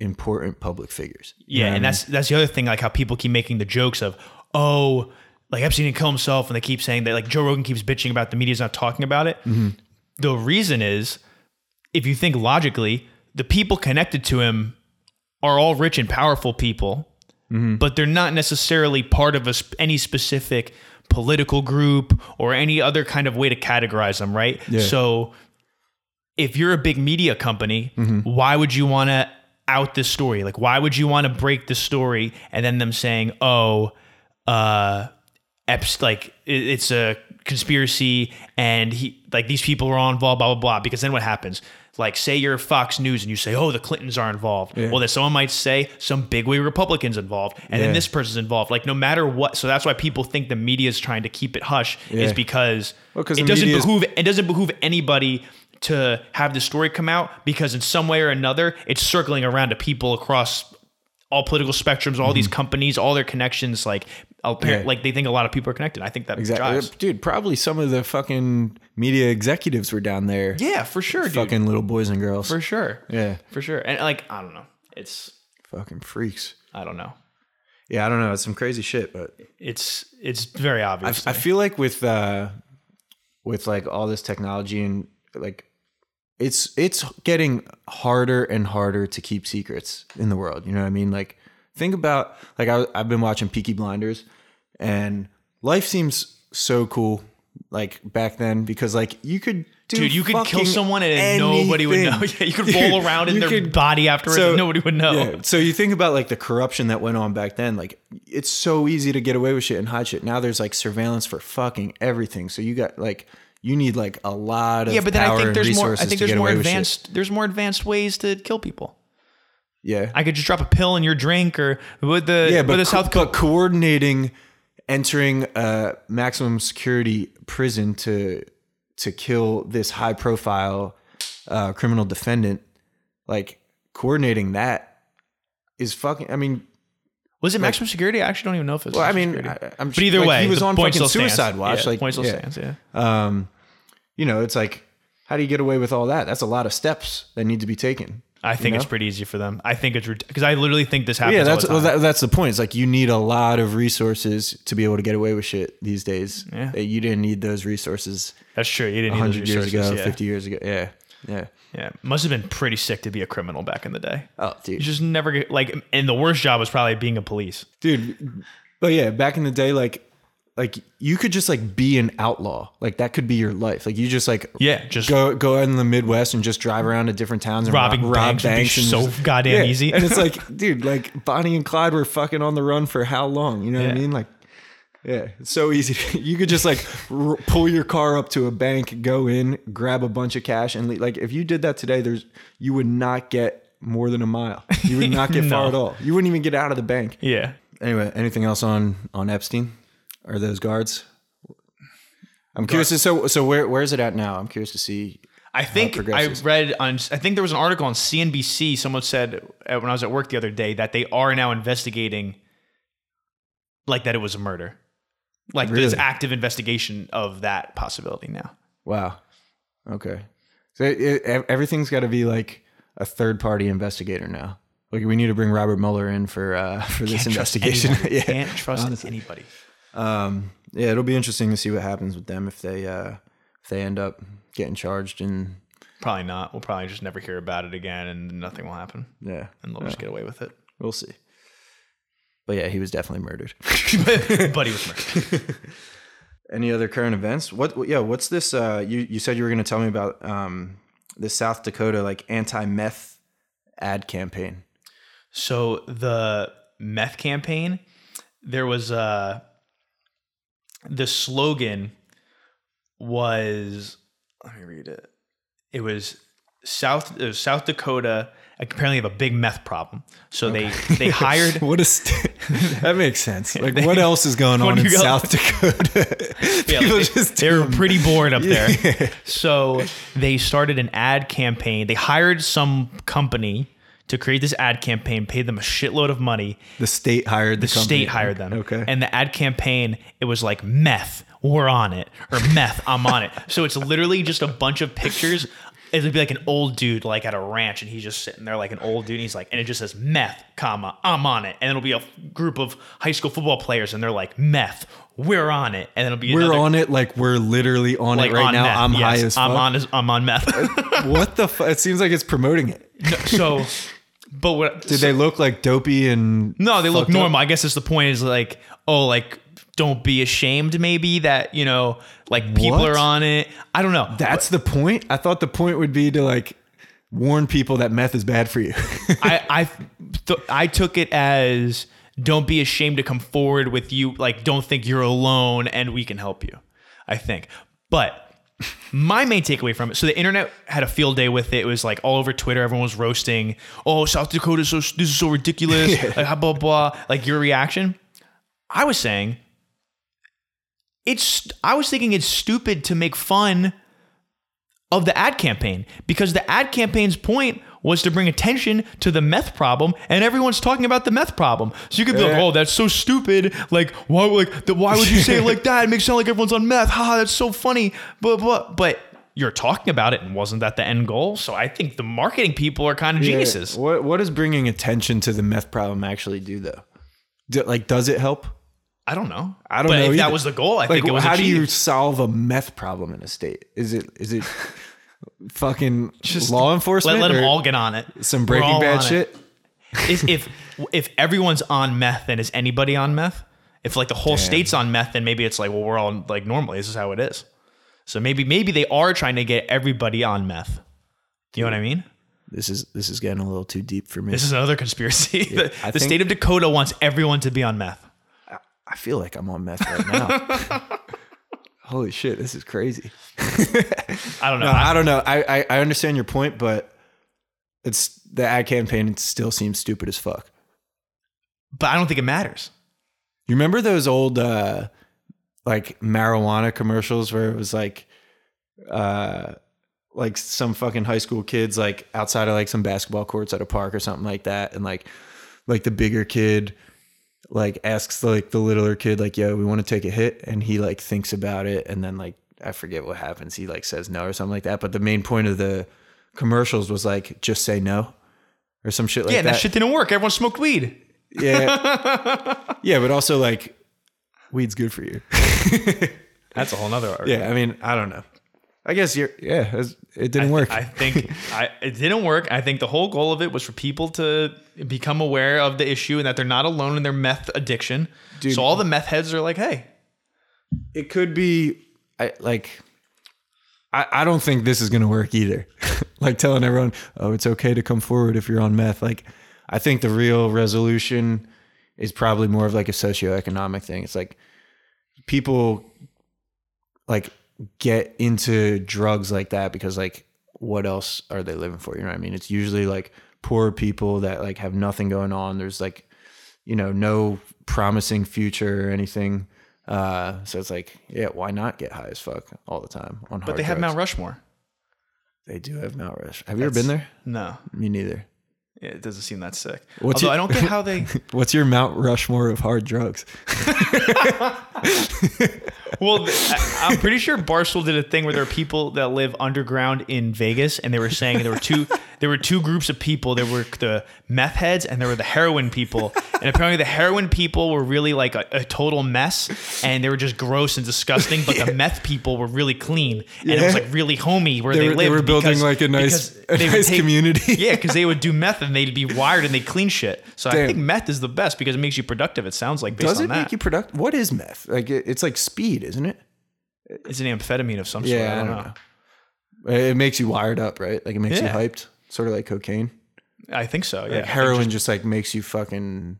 important public figures.
Yeah, and
I mean?
that's that's the other thing. Like how people keep making the jokes of, oh, like Epstein didn't kill himself, and they keep saying that like Joe Rogan keeps bitching about the media's not talking about it.
Mm-hmm.
The reason is, if you think logically, the people connected to him are all rich and powerful people,
Mm-hmm.
but they're not necessarily part of a, any specific political group or any other kind of way to categorize them, right? So if you're a big media company,
Mm-hmm.
why would you want to out this story? Like, why would you want to break the story and then them saying, "Oh, uh, like it's a conspiracy and he like these people are all involved, blah blah blah." Because then what happens? Like, say you're Fox News and you say, "Oh, the Clintons are involved." Well, then someone might say some bigwig Republicans involved, and then this person's involved. Like, no matter what, so that's why people think the media is trying to keep it hush, is because
Well,
it doesn't behoove it doesn't behoove anybody to have the story come out because in some way or another it's circling around to people across all political spectrums, all these companies, all their connections. Like, apparent,
Mm-hmm. Yeah.
like they think a lot of people are connected. I think that
Exactly,
jives.
dude. Probably some of the fucking media executives were down there.
Yeah, for sure, dude.
fucking little boys and girls.
for sure.
Yeah.
for sure. And like, I don't know. It's
fucking freaks.
I don't know.
Yeah, I don't know. It's some crazy shit, but
It's it's very
I,
obvious.
I feel like with uh with like all this technology and like it's it's getting harder and harder to keep secrets in the world. You know what I mean? Like think about like I, I've been watching Peaky Blinders, and life seems so cool like back then because like you could do
Dude, you could kill someone and nobody would know. [laughs] Yeah, you could roll [laughs] around in their
could-
body afterwards and nobody would know.
yeah, so you think about like the corruption that went on back then. Like it's so easy to get away with shit and hide shit. Now there's like surveillance for fucking everything. So you got like you need like a lot of
Yeah, but then I think there's more. I think there's more
away with shit.
advanced. There's more advanced ways to kill people.
Yeah,
I could just drop a pill in your drink, or with the
yeah,
with
but
the
co-
South
but coordinating entering a maximum security prison to to kill this high profile uh, criminal defendant, like coordinating that is fucking. I mean,
Was it maximum security? I actually don't even know if it's.
Well, I mean. I, I'm
but either
like,
way,
he was on
point
fucking
still stands.
Suicide Watch.
Yeah,
like,
point still
yeah.
stands. Yeah.
um, you know, it's like how do you get away with all that? That's a lot of steps that need to be taken.
I think
You
it's pretty easy for them. I think it's because I literally think this happens.
Yeah, that's well, that, that's the point. It's like you need a lot of resources to be able to get away with shit these days.
Yeah.
You didn't need those resources
that's true. You didn't
100 years ago,
yeah.
50 years ago. Yeah. Yeah.
Yeah, must have been pretty sick to be a criminal back in the day.
Oh, dude,
You
dude.
just never get like, and the worst job was probably being a police.
Dude, but yeah, back in the day like like you could just like be an outlaw. Like that could be your life. Like you just like
Yeah, just
go go out in the Midwest and just drive around to different towns and
Robbing
rob, rob
banks be
banks and
so
just-
goddamn easy.
And it's like, [laughs] dude, like Bonnie and Clyde were fucking on the run for how long? You know what I mean? Like, yeah, it's so easy. [laughs] you could just like r- pull your car up to a bank, go in, grab a bunch of cash, and le- like if you did that today, there's you would not get more than a mile. You would not get [laughs] far at all. You wouldn't even get out of the bank.
yeah.
Anyway, anything else on on Epstein? Are those guards? I'm curious. To, so so where where is it at now? I'm curious to see.
I think I read on. I think there was an article on CNBC. Someone said uh, when I was at work the other day that they are now investigating, like that it was a murder, like there's active investigation of that possibility now.
Wow. Okay. So it, it, everything's got to be like a third party investigator now. Like we need to bring Robert Mueller in for uh, [laughs] for this investigation. [laughs] yeah.
Can't trust anybody.
Um, yeah, it'll be interesting to see what happens with them if they uh, if they end up getting charged and
Probably not. We'll probably just never hear about it again, and nothing will happen,
yeah,
and they'll just get away with it.
we'll see. But yeah, he was definitely murdered. [laughs]
but he was [laughs] murdered.
Any other current events? What? Yeah, what's this? Uh, you you said you were going to tell me about um, the South Dakota like anti meth ad campaign.
So the meth campaign, there was uh the slogan was let me read it. It was South it was South Dakota apparently have a big meth problem. So they they [laughs] hired
What is that makes sense? [laughs] Like, what else is going on in
got?
South Dakota? [laughs]
Yeah,
People
like,
just
they, they were pretty bored up there. So they started an ad campaign. They hired some company to create this ad campaign, paid them a shitload of money.
the state hired the,
The state hired them.
Okay.
And the ad campaign, it was like meth, we're on it, or meth, I'm on it. So it's literally just a bunch of pictures. It'd be like an old dude, like at a ranch, and he's just sitting there like an old dude. And he's like, and it just says meth, comma, I'm on it. And it'll be a group of high school football players, and they're like, meth, we're on it. And it'll be
we're
another,
on it like we're literally on
like
it right
on
now.
meth.
I'm high as fuck.
I'm on, I'm on meth.
what the fuck? It seems like it's promoting it.
So, but what
Did they look like dopey and
No, they look
fucked up?
normal. I guess it's the point is like, oh, like don't be ashamed maybe that, you know, like people
What?
are on it. I don't know.
That's the point. I thought the point would be to like warn people that meth is bad for you. [laughs]
I I th- I took it as don't be ashamed to come forward with you like don't think you're alone and we can help you. I think. But my main takeaway from it, so the internet had a field day with it. It was like all over Twitter. Everyone was roasting. Oh, South Dakota, so this is so ridiculous. [laughs] Like blah blah blah. Like your reaction. I was saying, it's. I was thinking it's stupid to make fun of the ad campaign because the ad campaign's point was to bring attention to the meth problem and everyone's talking about the meth problem. So you could be like oh that's so stupid. Like why like the, why would you say it like [laughs] that? It makes it sound like everyone's on meth. Haha that's so funny. Blah blah but you're talking about it and wasn't that the end goal? So i think the marketing people are kind of geniuses.
What What does bringing attention to the meth problem actually do, though? Do, like, does it help?
i don't know.
I don't
but
know.
if that was the goal i
like,
think it was
how do you solve a meth problem in a state? Is it is it [laughs] fucking just law enforcement?
let, let them all get on it
some Breaking Bad shit.
is if if everyone's on meth, then is anybody on meth? If like the whole state's on meth, then maybe it's like, well, we're all like normally. This is how it is. So maybe maybe they are trying to get everybody on meth. You know what I mean?
This is this is getting a little too deep for me.
This is another conspiracy. [laughs] the the
think-
state of Dakota wants everyone to be on meth.
I feel like I'm on meth right now. [laughs] Holy shit, this is crazy.
I don't [laughs] know.
No, I don't know. I, I I understand your point, but it's the ad campaign still seems stupid as fuck.
but I don't think it matters.
You remember those old uh like marijuana commercials where it was like uh like some fucking high school kids like outside of like some basketball courts at a park or something like that and like like the bigger kid like asks like the littler kid like yo we want to take a hit and he like thinks about it and then like I forget what happens. He like says no or something like that. But the main point of the commercials was like just say no or some shit like
yeah,
that.
that shit didn't work. Everyone smoked weed.
Yeah. [laughs] yeah, but also like weed's good for you.
That's a whole nother argument.
Yeah, I mean, I don't know. I guess you're yeah, it didn't work.
I think [laughs] I, it didn't work. I think the whole goal of it was for people to become aware of the issue and that they're not alone in their meth addiction.
Dude.
so all the meth heads are like, hey,
it could be I like I, I don't think this is gonna work either. [laughs] like telling everyone, oh, it's okay to come forward if you're on meth. Like I think the real resolution is probably more of like a socioeconomic thing. It's like people like get into drugs like that because like what else are they living for? You know what I mean? It's usually like poor people that like have nothing going on. There's like, you know, no promising future or anything. Uh, so it's like, yeah, why not get high as fuck all the time on hard
but they have
drugs?
Mount Rushmore.
They do have Mount Rush. Have you ever been there?
No,
Me neither.
yeah, it doesn't seem that sick.
What's
Although
your-
I don't get how they. [laughs]
What's your Mount Rushmore of hard drugs? [laughs] [laughs]
Well, I'm pretty sure Barstool did a thing where there are people that live underground in Vegas, and they were saying there were two there were two groups of people. There were the meth heads, and there were the heroin people. And apparently, the heroin people were really like a, a total mess, and they were just gross and disgusting. But the meth people were really clean, and it was like really homey where
They
they,
were- they were building,
because-
like, a nice- a nice community. [laughs]
Yeah, because they would do meth and they'd be wired and they clean shit. So I think meth is the best because it makes you productive. It sounds like based
Does
on
it
that.
make you productive? What is meth? Like it, it's like speed, isn't it?
it's an amphetamine of some sort. I don't, know.
It makes you wired up, right? Like it makes
Yeah.
you hyped, sort of like cocaine.
I think so. Yeah,
Like heroin just, like makes you fucking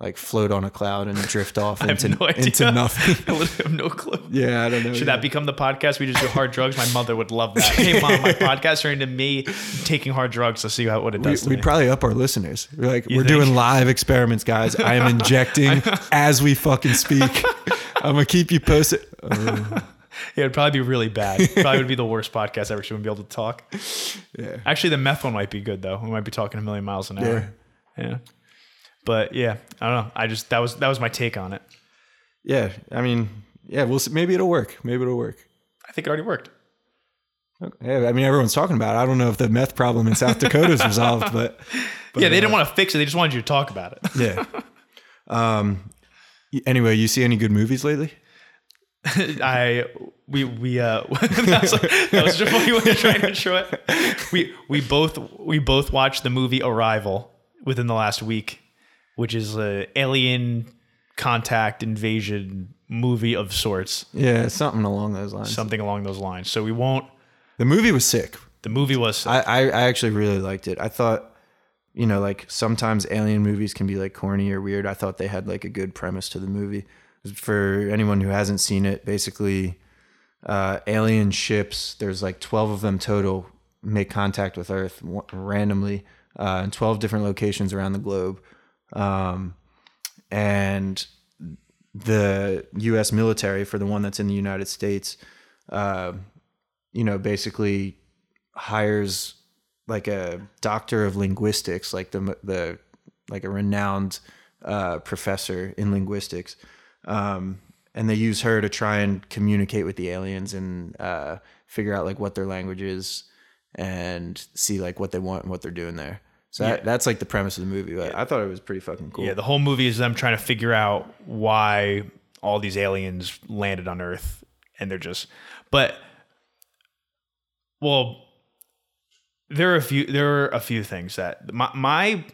like float on a cloud and drift off [laughs] into
no
into nothing. [laughs]
I literally have no clue.
yeah, I don't know.
Should
yeah.
that become the podcast? We just do hard drugs. My mother would love that. [laughs] Hey, mom, my podcast turned into me taking hard drugs to see how, what it
We,
does
we'd
me.
probably up our listeners. We're like, we're
think?
doing live experiments, guys. I am injecting as we fucking speak. I'm gonna keep you posted. Oh, [laughs]
yeah, it'd probably be really bad. Probably would be the worst podcast ever. She wouldn't be able to talk.
yeah.
Actually, the meth one might be good though. We might be talking a million miles an hour. Yeah. But yeah, I don't know. I just that was that was my take on it.
Yeah. I mean, yeah. We'll see. maybe it'll work. Maybe it'll work.
I think it already worked.
Yeah, I mean, everyone's talking about. it. I don't know if the meth problem in South Dakota is resolved, but [laughs]
yeah, they didn't want to fix it. They just wanted you to talk about it.
yeah. [laughs] Um. Anyway, you see any good movies lately? [laughs]
I we we uh [laughs] that was, that was just funny when you're trying to [laughs] show it. We we both we both watched the movie Arrival within the last week, which is a alien contact invasion movie of sorts,
Yeah, something along those lines.
something along those lines. So we won't.
the movie was sick.
The movie was
I, I I actually really liked it. I thought, you know, like sometimes alien movies can be like corny or weird. I thought they had like a good premise to the movie. For anyone who hasn't seen it, basically, uh, alien ships. There's like twelve of them total make contact with Earth randomly uh, in twelve different locations around the globe, um, and the U.S. military for the one that's in the United States, uh, you know, basically hires like a doctor of linguistics, like the the like a renowned uh, professor in linguistics, um, and they use her to try and communicate with the aliens and uh, figure out like what their language is and see like what they want and what they're doing there. So that, that's like the premise of the movie. But I thought it was pretty fucking cool.
yeah. The whole movie is them trying to figure out why all these aliens landed on Earth, and they're just. But well, there are a few. There are a few things that my my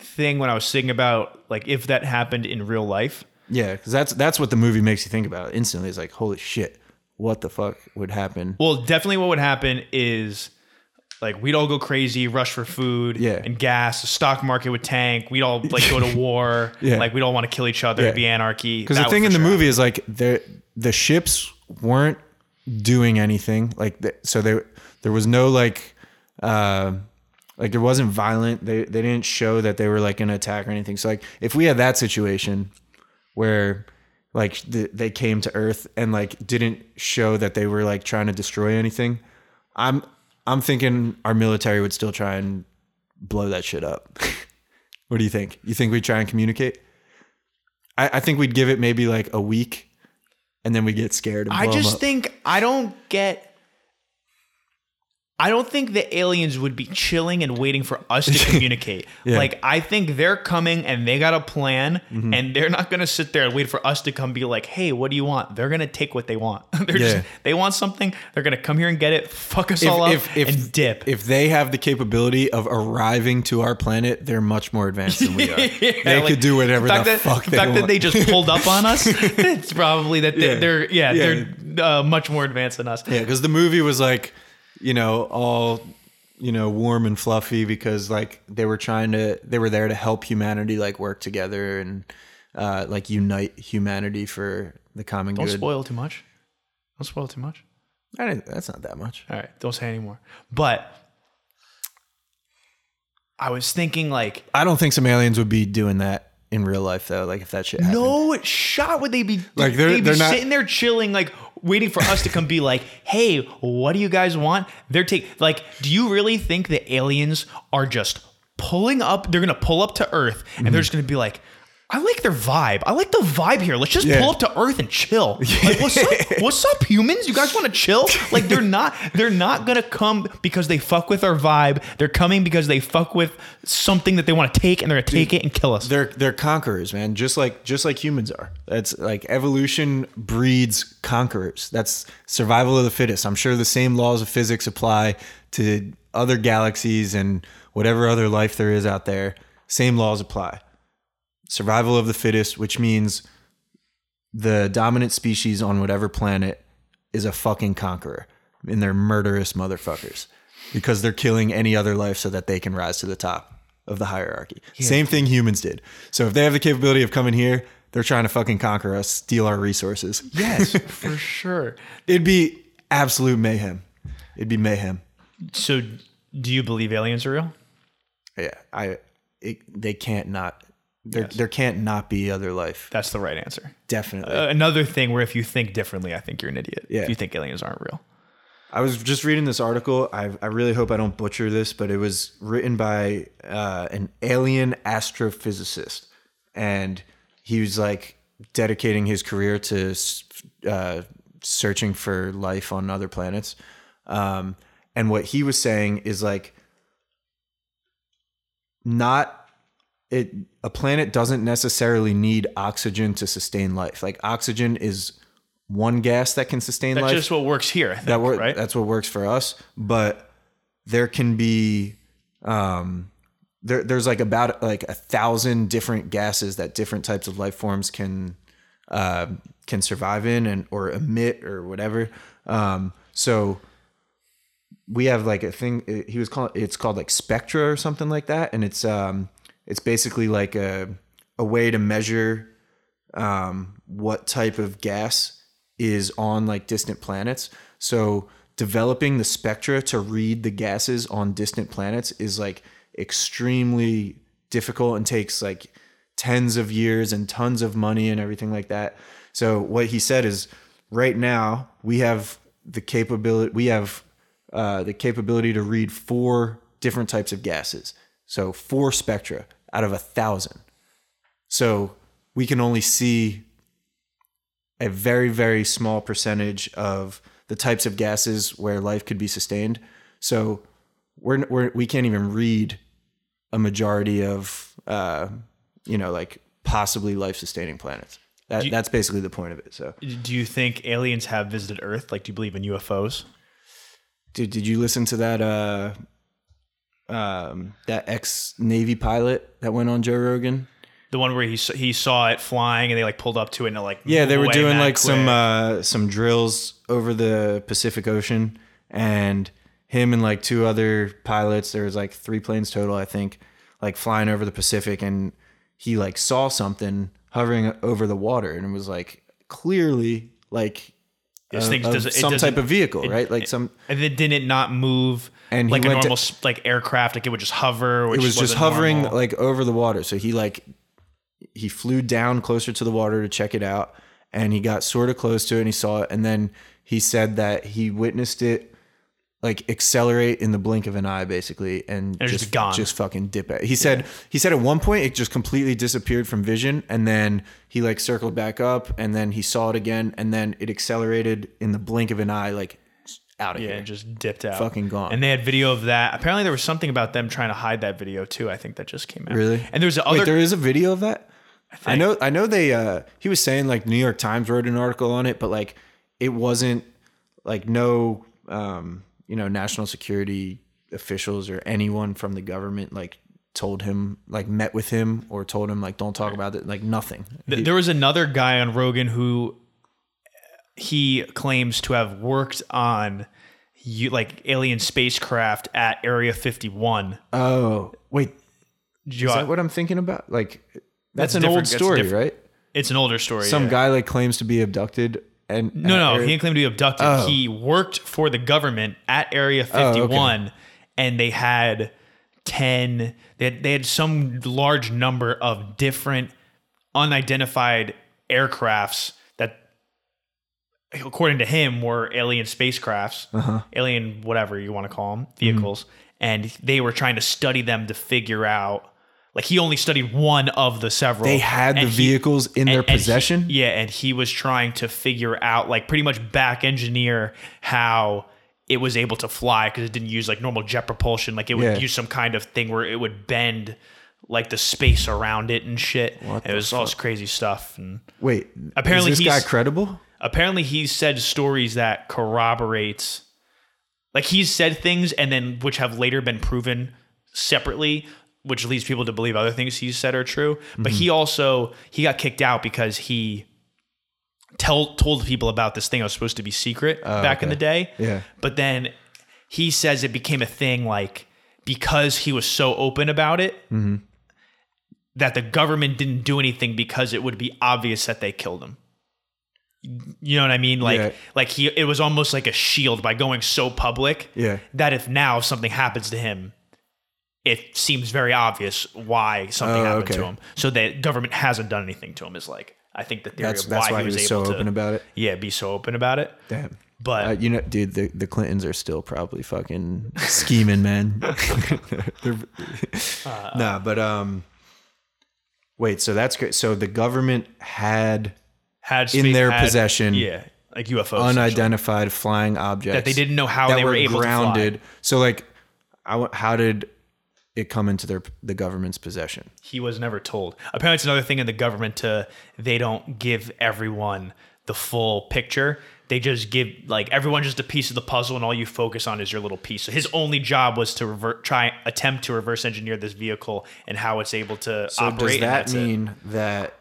thing when I was thinking about like if that happened in real life.
Yeah, because that's that's what the movie makes you think about instantly. It's like, holy shit, what the fuck would happen?
Well, definitely what would happen is like we'd all go crazy, rush for food
Yeah.
and gas. The stock market would tank. We'd all like go to [laughs] war.
Yeah.
Like we'd all want to kill each other.
Yeah.
It'd be anarchy.
Because the thing in the
sure
movie is like the the ships weren't doing anything. Like the, so they there was no like uh like there wasn't violent. They they didn't show that they were like gonna attack or anything. So like if we had that situation where like the, they came to Earth and like didn't show that they were like trying to destroy anything, I'm I'm thinking our military would still try and blow that shit up. [laughs] what do you think? You think we'd try and communicate? I, I think we'd give it maybe like a week and then we get scared.
I just think I don't get. I don't think the aliens would be chilling and waiting for us to [laughs] communicate.
Yeah.
Like I think they're coming and they got a plan,
Mm-hmm.
and they're not gonna sit there and wait for us to come be like, "Hey, what do you want?" They're gonna take what they want. [laughs] they're
Yeah.
just they want something. They're gonna come here and get it, fuck us all up, and dip.
If they have the capability of arriving to our planet, they're much more advanced than we [laughs] are. they
like,
could do whatever the,
fact that,
fuck
the
they
fact
want.
that they just pulled up on us, it's probably that they're
Yeah.
they're yeah,
Yeah.
they're uh, much more advanced than us.
yeah, because the movie was like, you know, all you know, warm and fluffy because like they were trying to, they were there to help humanity like work together and uh, like unite humanity for the common good.
Don't spoil too much. Don't spoil too much.
I didn't- that's not that much.
All right, don't say anymore. But I was thinking like,
I don't think some aliens would be doing that in real life though. Like if that shit happened.
no shot would they be
Like, they're-
they'd be
they're not-
sitting there chilling, like waiting for us to come be like, hey, what do you guys want? They're take like, do you really think the aliens are just pulling up? They're gonna pull up to Earth and
Mm-hmm.
they're just gonna be like. I like their vibe. I like the vibe here. Let's just
Yeah.
pull up to Earth and chill. [laughs] Like, what's up? What's up, humans? You guys want to chill? [laughs] Like, they're not. They're not gonna come because they fuck with our vibe. They're coming because they fuck with something that they want to take, and they're gonna take it and kill us.
they're they're conquerors, man. Just like just like humans are. That's like evolution breeds conquerors. That's survival of the fittest. I'm sure the same laws of physics apply to other galaxies and whatever other life there is out there. Same laws apply. Survival of the fittest, which means the dominant species on whatever planet is a fucking conqueror. And they're murderous motherfuckers because they're killing any other life so that they can rise to the top of the hierarchy. Same thing humans did. So if they have the capability of coming here, they're trying to fucking conquer us, steal our resources.
yes, [laughs] for sure.
It'd be absolute mayhem. It'd be mayhem.
So, do you believe aliens are real?
Yeah, I. It, they can't not. There, there can't not be other life.
That's the right answer.
Definitely.
Uh, another thing where if you think differently, I think you're an idiot.
Yeah.
If you think aliens aren't real.
I was just reading this article. I, I really hope I don't butcher this, but it was written by uh, an alien astrophysicist, and he was like dedicating his career to uh, searching for life on other planets. Um, and what he was saying is like, not it. A planet doesn't necessarily need oxygen to sustain life. Like oxygen is one gas that can sustain
That's
life That's
just what works here. I think,
that work
right?
that's what works for us but there can be um there, there's like about like a thousand different gases that different types of life forms can uh, can survive in and or emit or whatever um so we have like a thing he was calling it's called like spectra or something like that and it's um it's basically like a a way to measure um, what type of gas is on like distant planets. So developing the spectra to read the gases on distant planets is like extremely difficult and takes like tens of years and tons of money and everything like that. So what he said is right now we have the capability we have uh, the capability to read four different types of gases. So four spectra out of a thousand. So we can only see a very, very small percentage of the types of gases where life could be sustained. So we're, we're we can't even read a majority of uh, you know like possibly life sustaining planets. That,
you-
that's basically the point of it. So,
Do you think aliens have visited Earth? Like, do you believe in UFOs?
dude, did you listen to that uh, um, that ex Navy pilot that went on Joe Rogan?
The one where he he saw it flying and they like pulled up to it and like
Yeah, they were doing like some uh, some drills over the Pacific Ocean, and him and like two other pilots. There was like three planes total, I think, like flying over the Pacific, and he like saw something hovering over the water, and it was like clearly like
This thing
of
doesn't- it
some type of vehicle,
it-
right? Like some.
and it not move
And
like a
went to-
normal like aircraft? Like it would just hover. Which
it was just hovering
normal.
like over the water. So he like he flew down closer to the water to check it out, and he got sort of close to it, and he saw it, and then he said that he witnessed it like accelerate in the blink of an eye, basically, and,
it's
just
just gone.
just fucking dip it. He said he said at one point it just completely disappeared from vision, and then he like circled back up, and then he saw it again, and then it accelerated in the blink of an eye, like out of
Yeah,
here.
and just dipped out.
Fucking gone.
And they had video of that. Apparently, there was something about them trying to hide that video too. I think that just came out.
Really?
And there's the other.
Wait, there is a video of that. I,
think.
know. I know they. uh He was saying like New York Times wrote an article on it, but like it wasn't like no, um, you know, national security officials or anyone from the government like told him like met with him or told him like don't talk about it like nothing.
Th- there was another guy on Rogan who he claims to have worked on you like alien spacecraft at Area 51.
Oh wait, is that what I'm thinking about? Like that's,
That's
an old story, right?
it's an older story.
Some
yeah.
guy like claims to be abducted and
No, no,
or-
he didn't claim to be abducted.
Oh.
He worked for the government at Area
Oh,
51, and they had ten. They had, they had some large number of different unidentified aircrafts that, according to him, were alien spacecrafts,
Uh-huh.
alien whatever you want to call them,
Mm-hmm.
vehicles, and they were trying to study them to figure out. Like he only studied one of the several.
they had the
he-
vehicles in their
and- and he-
possession.
yeah, and he was trying to figure out, like, pretty much back engineer how it was able to fly because it didn't use like normal jet propulsion. Like, it would
Yeah.
use some kind of thing where it would bend like the space around it and shit. it was all this crazy stuff. And
Wait,
Apparently
is this guy credible?
apparently, he's said stories that corroborates, like, he's said things and then which have later been proven separately which leads people to believe other things he said are true but
Mm-hmm.
he also he got kicked out because he tell, told people about this thing that was supposed to be secret back in
Oh,
the day
Yeah.
but then he says it became a thing like because he was so open about it
Mm-hmm.
that the government didn't do anything because it would be obvious that they killed him you know what i mean like
Yeah.
like he it was almost like a shield by going so public
Yeah.
that if now something happens to him it seems very obvious why something
Oh,
happened to him so the government hasn't done anything to him is like i think the theory
That's
of
that's
why,
why
he was,
so
able to
open about it.
yeah be so open about it
Damn.
but
Uh, you know, dude, the, the Clintons are still probably fucking scheming, man. [laughs] [laughs] They're-
Uh,
nah, but um, wait. So that's great. So the government had
had
in their
had-
possession
yeah like UFOs essentially.
unidentified flying objects
that they didn't know how they were, able to
grounded.
fly.
So like, I, how did it come into their the government's possession?
He was never told. Apparently, it's another thing in the government to they don't give everyone the full picture. They just give like everyone just a piece of the puzzle, and all you focus on is your little piece. So his only job was to revert, try attempt to reverse engineer this vehicle and how it's able to operate.
So
operate.
does that
that's it.
mean that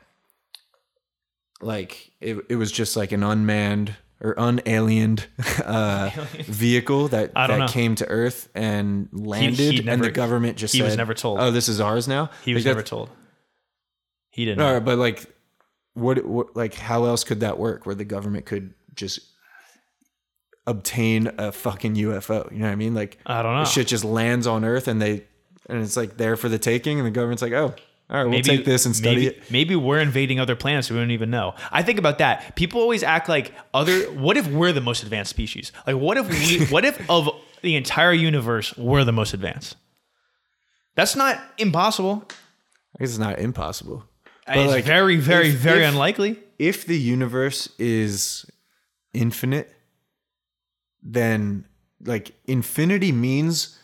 like it, it was just like an unmanned or unaliened [laughs] uh, vehicle that, that
know.
came to Earth and landed,
he
and
never-
the government just
he was
said,
never told.
"Oh, this is ours now."
he was
Like,
never told? He didn't.
All
know.
but like, what, what, like, how else could that work? Where the government could just obtain a fucking UFO? You know what I mean? Like,
I don't know.
shit just lands on Earth, and they, and it's like there for the taking, and the government's like, "Oh, all right, we'll take this and study
maybe,
it."
Maybe we're invading other planets we don't even know. I think about that. People always act like other. What if we're the most advanced species? Like, what if we? [laughs] what if of the entire universe we're the most advanced? That's not impossible.
I guess it's not impossible. Uh, but,
it's
like,
very, very,
if-
very
if-
unlikely.
if the universe is infinite, then like infinity means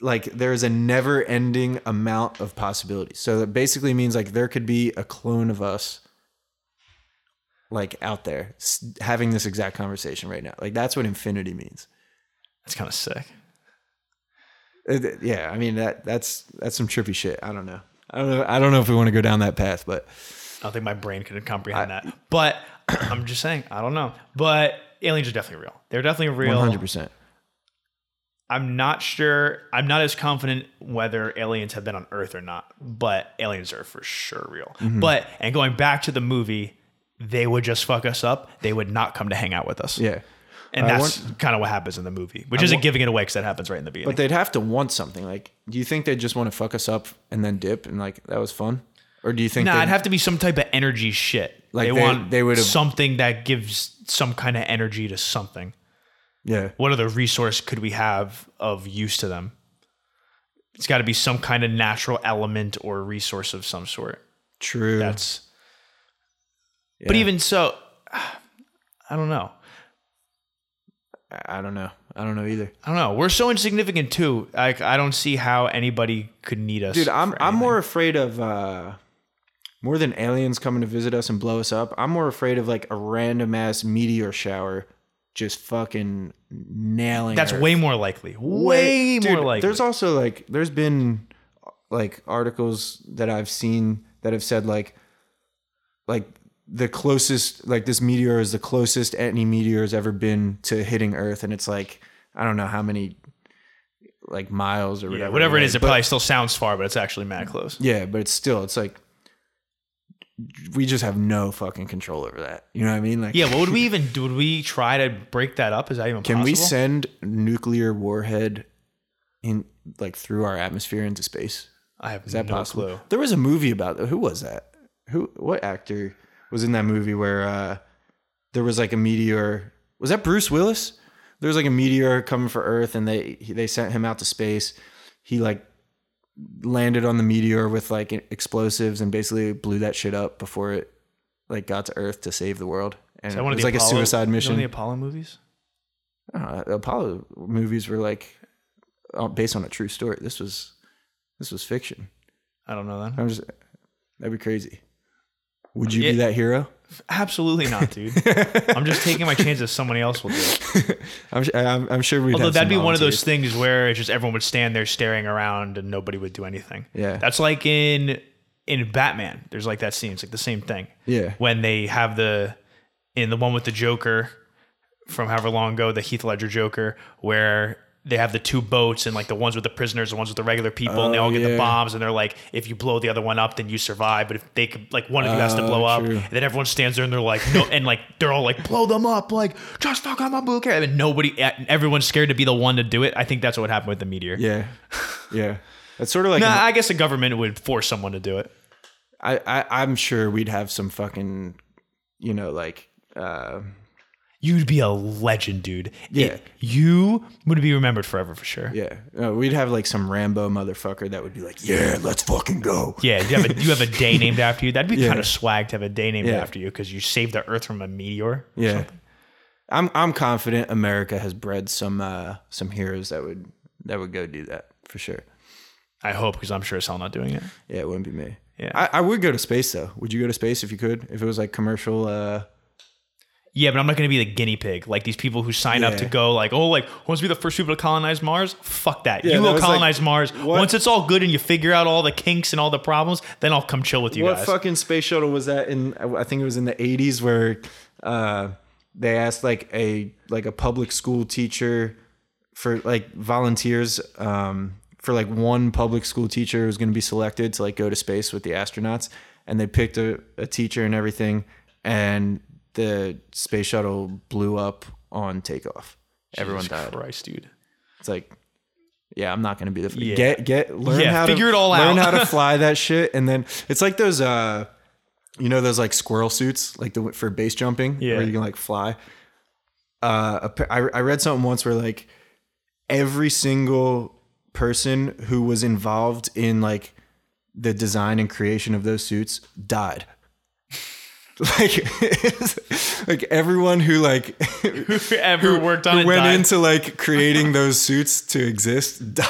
like there's a never ending amount of possibilities. So that basically means like there could be a clone of us like out there having this exact conversation right now. Like that's what infinity means.
That's kind of sick.
Uh, Yeah, I mean that that's that's some trippy shit. I don't know. I don't know. I don't know if we want to go down that path, but
I don't think my brain could comprehend that. But [clears throat] I'm just saying, I don't know. But aliens are definitely real. They're definitely real.
one hundred percent.
I'm not sure. I'm not as confident whether aliens have been on Earth or not, but aliens are for sure real.
Mm-hmm.
But and going back to the movie, they would just fuck us up. They would not come to hang out with us.
Yeah.
and
I
that's kind of what happens in the movie, which isn't giving it away because that happens right in the beginning.
But they'd have to want something. Like, do you think they just want to fuck us up and then dip and like that was fun? Or do you think
nah,
they'd-
it'd have to be some type of energy shit.
Like
they,
they-
want
they would've-
something that gives some kind of energy to something.
Yeah.
What other resource could we have of use to them? It's got to be some kind of natural element or resource of some sort.
True.
That's. But even so, I don't know.
I I don't know. I don't know either.
I don't know. We're so insignificant too. Like I don't see how anybody could need us.
Dude, I'm I'm more afraid of uh more than aliens coming to visit us and blow us up. I'm more afraid of like a random ass meteor shower just fucking nailing
That's
Earth.
way more likely. Way
Dude,
more likely.
There's also like there's been like articles that I've seen that have said like like the closest like this meteor is the closest any meteor has ever been to hitting Earth, and it's like I don't know how many like miles or
yeah,
whatever.
whatever it is, it
but-
probably still sounds far, but it's actually mad close.
yeah, but it's still it's like we just have no fucking control over that. You know what I mean? Like
Yeah, what would we [laughs] even do? Would we try to break that up? Is that even
Can
possible?
we send nuclear warhead in like through our atmosphere into space?
I have
Is that
no
possible?
clue.
There was a movie about that. Who was that? Who? What actor was in that movie where uh, there was like a meteor? Was that Bruce Willis? There was like a meteor coming for Earth, and they they sent him out to space. He like landed on the meteor with like explosives and basically blew that shit up before it like got to Earth to save the world. And it was like
Apollo,
a suicide mission.
Of the Apollo movies.
I don't know, the Apollo movies were like uh, based on a true story. This was this was fiction.
I don't know that.
I'm just that'd be crazy. Would you
Yeah.
be that hero?
Absolutely not, dude. [laughs] I'm just taking my chances. Somebody else will do it. [laughs]
I'm, su- I'm, I'm sure we'd.
Although that'd be one of those things where it's just everyone would stand there staring around and nobody would do anything.
Yeah.
That's like in in Batman. There's like that scene. It's like the same thing.
Yeah.
When they have the in the one with the Joker from however long ago, the Heath Ledger Joker, where they have the two boats and like the ones with the prisoners, the ones with the regular people, and they
Oh,
all get the bombs, and they're like, if you blow the other one up, then you survive. But if they could, like, one of you has to
Oh,
blow up, and then everyone stands there and they're like, no, and like they're all like, blow them up, like just fuck on my book, and nobody, everyone's scared to be the one to do it. I think that's what happened with the meteor.
Yeah, [laughs] yeah. It's sort of like
Nah,
an-
I guess the government would force someone to do it.
I, I I'm sure we'd have some fucking, you know, like uh,
You'd be a legend, dude.
Yeah.
It- you would be remembered forever for sure.
yeah, uh, we'd have like some Rambo motherfucker that would be like, yeah, let's fucking go.
Yeah, you have a you have a day [laughs] named after you. That'd be
Yeah.
kind of swag to have a day named
Yeah.
after you because you saved the Earth from a meteor.
Yeah, I'm I'm confident America has bred some uh some heroes that would that would go do that for sure.
I hope because I'm sure as hell not doing it.
Yeah, it wouldn't be me.
Yeah.
I, I would go to space though. Would you go to space if you could? If it was like commercial? uh
Yeah, but I'm not going to be the guinea pig. Like these people who sign up
Yeah.
to go, like, oh, like who wants to be the first people to colonize Mars? Fuck that.
Yeah,
you
that
go
was like-
colonize Mars.
what-
Once it's all good and you figure out all the kinks and all the problems, then I'll come chill with you
what
guys.
fucking space shuttle was that in? I think it was in the '80s where uh, they asked like a like a public school teacher for like volunteers um, for like one public school teacher who was going to be selected to like go to space with the astronauts, and they picked a, a teacher and everything, and the space shuttle blew up on takeoff. Everyone
Jesus
died.
Christ, dude.
It's like, yeah, I'm not gonna be the
Yeah.
get get learn
Yeah,
how
figure
to
it all
learn
out.
how to [laughs] fly that shit, and then it's like those uh, you know those like squirrel suits like the for base jumping
Yeah.
where you can like fly. Uh, I I read something once where like every single person who was involved in like the design and creation of those suits died. [laughs] like like everyone who like [laughs]
Whoever worked on
who
it
went
died.
into like [laughs] creating those suits to exist di-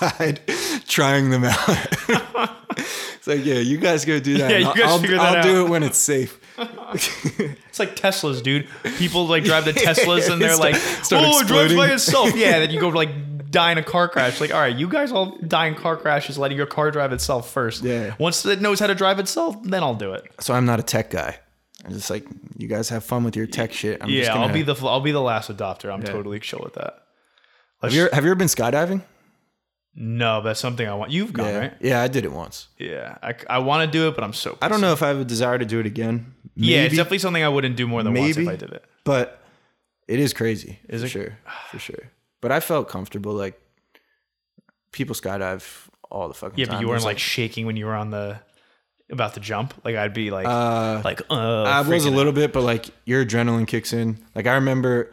died trying them out. it's like, yeah, you guys go do that.
Yeah, you
I'll,
guys
I'll,
figure that
I'll do it when it's safe.
It's like Teslas, dude. People like drive the Teslas and they're
Start-
like,
start
oh, it drives by itself. Yeah, then you go like die in a car crash. Like, all right, you guys all die in car crashes, letting your car drive itself first.
Yeah.
Once it knows how to drive itself, then I'll do it.
So I'm not a tech guy. I'm just like, you guys have fun with your tech shit. I'm just
yeah,
gonna,
I'll be the I'll be the last adopter. I'm
Yeah.
totally chill with that.
Have you, ever, have you ever been skydiving?
No, that's something I want. You've gone
yeah.
right.
Yeah, I did it once.
Yeah, I, I want to do it, but I'm so.
I don't know if I have a desire to do it again.
Yeah, it's definitely something I wouldn't do more than once if
Maybe.
I did it.
but it is crazy.
Is it
for
it?
sure? For sure. But I felt comfortable. Like people skydive all the fucking
Yeah,
time.
but you weren't
There's,
like shaking when you were on the about to jump. Like I'd be like
uh,
like uh.
I was a little bit, but like your adrenaline kicks in. Like I remember,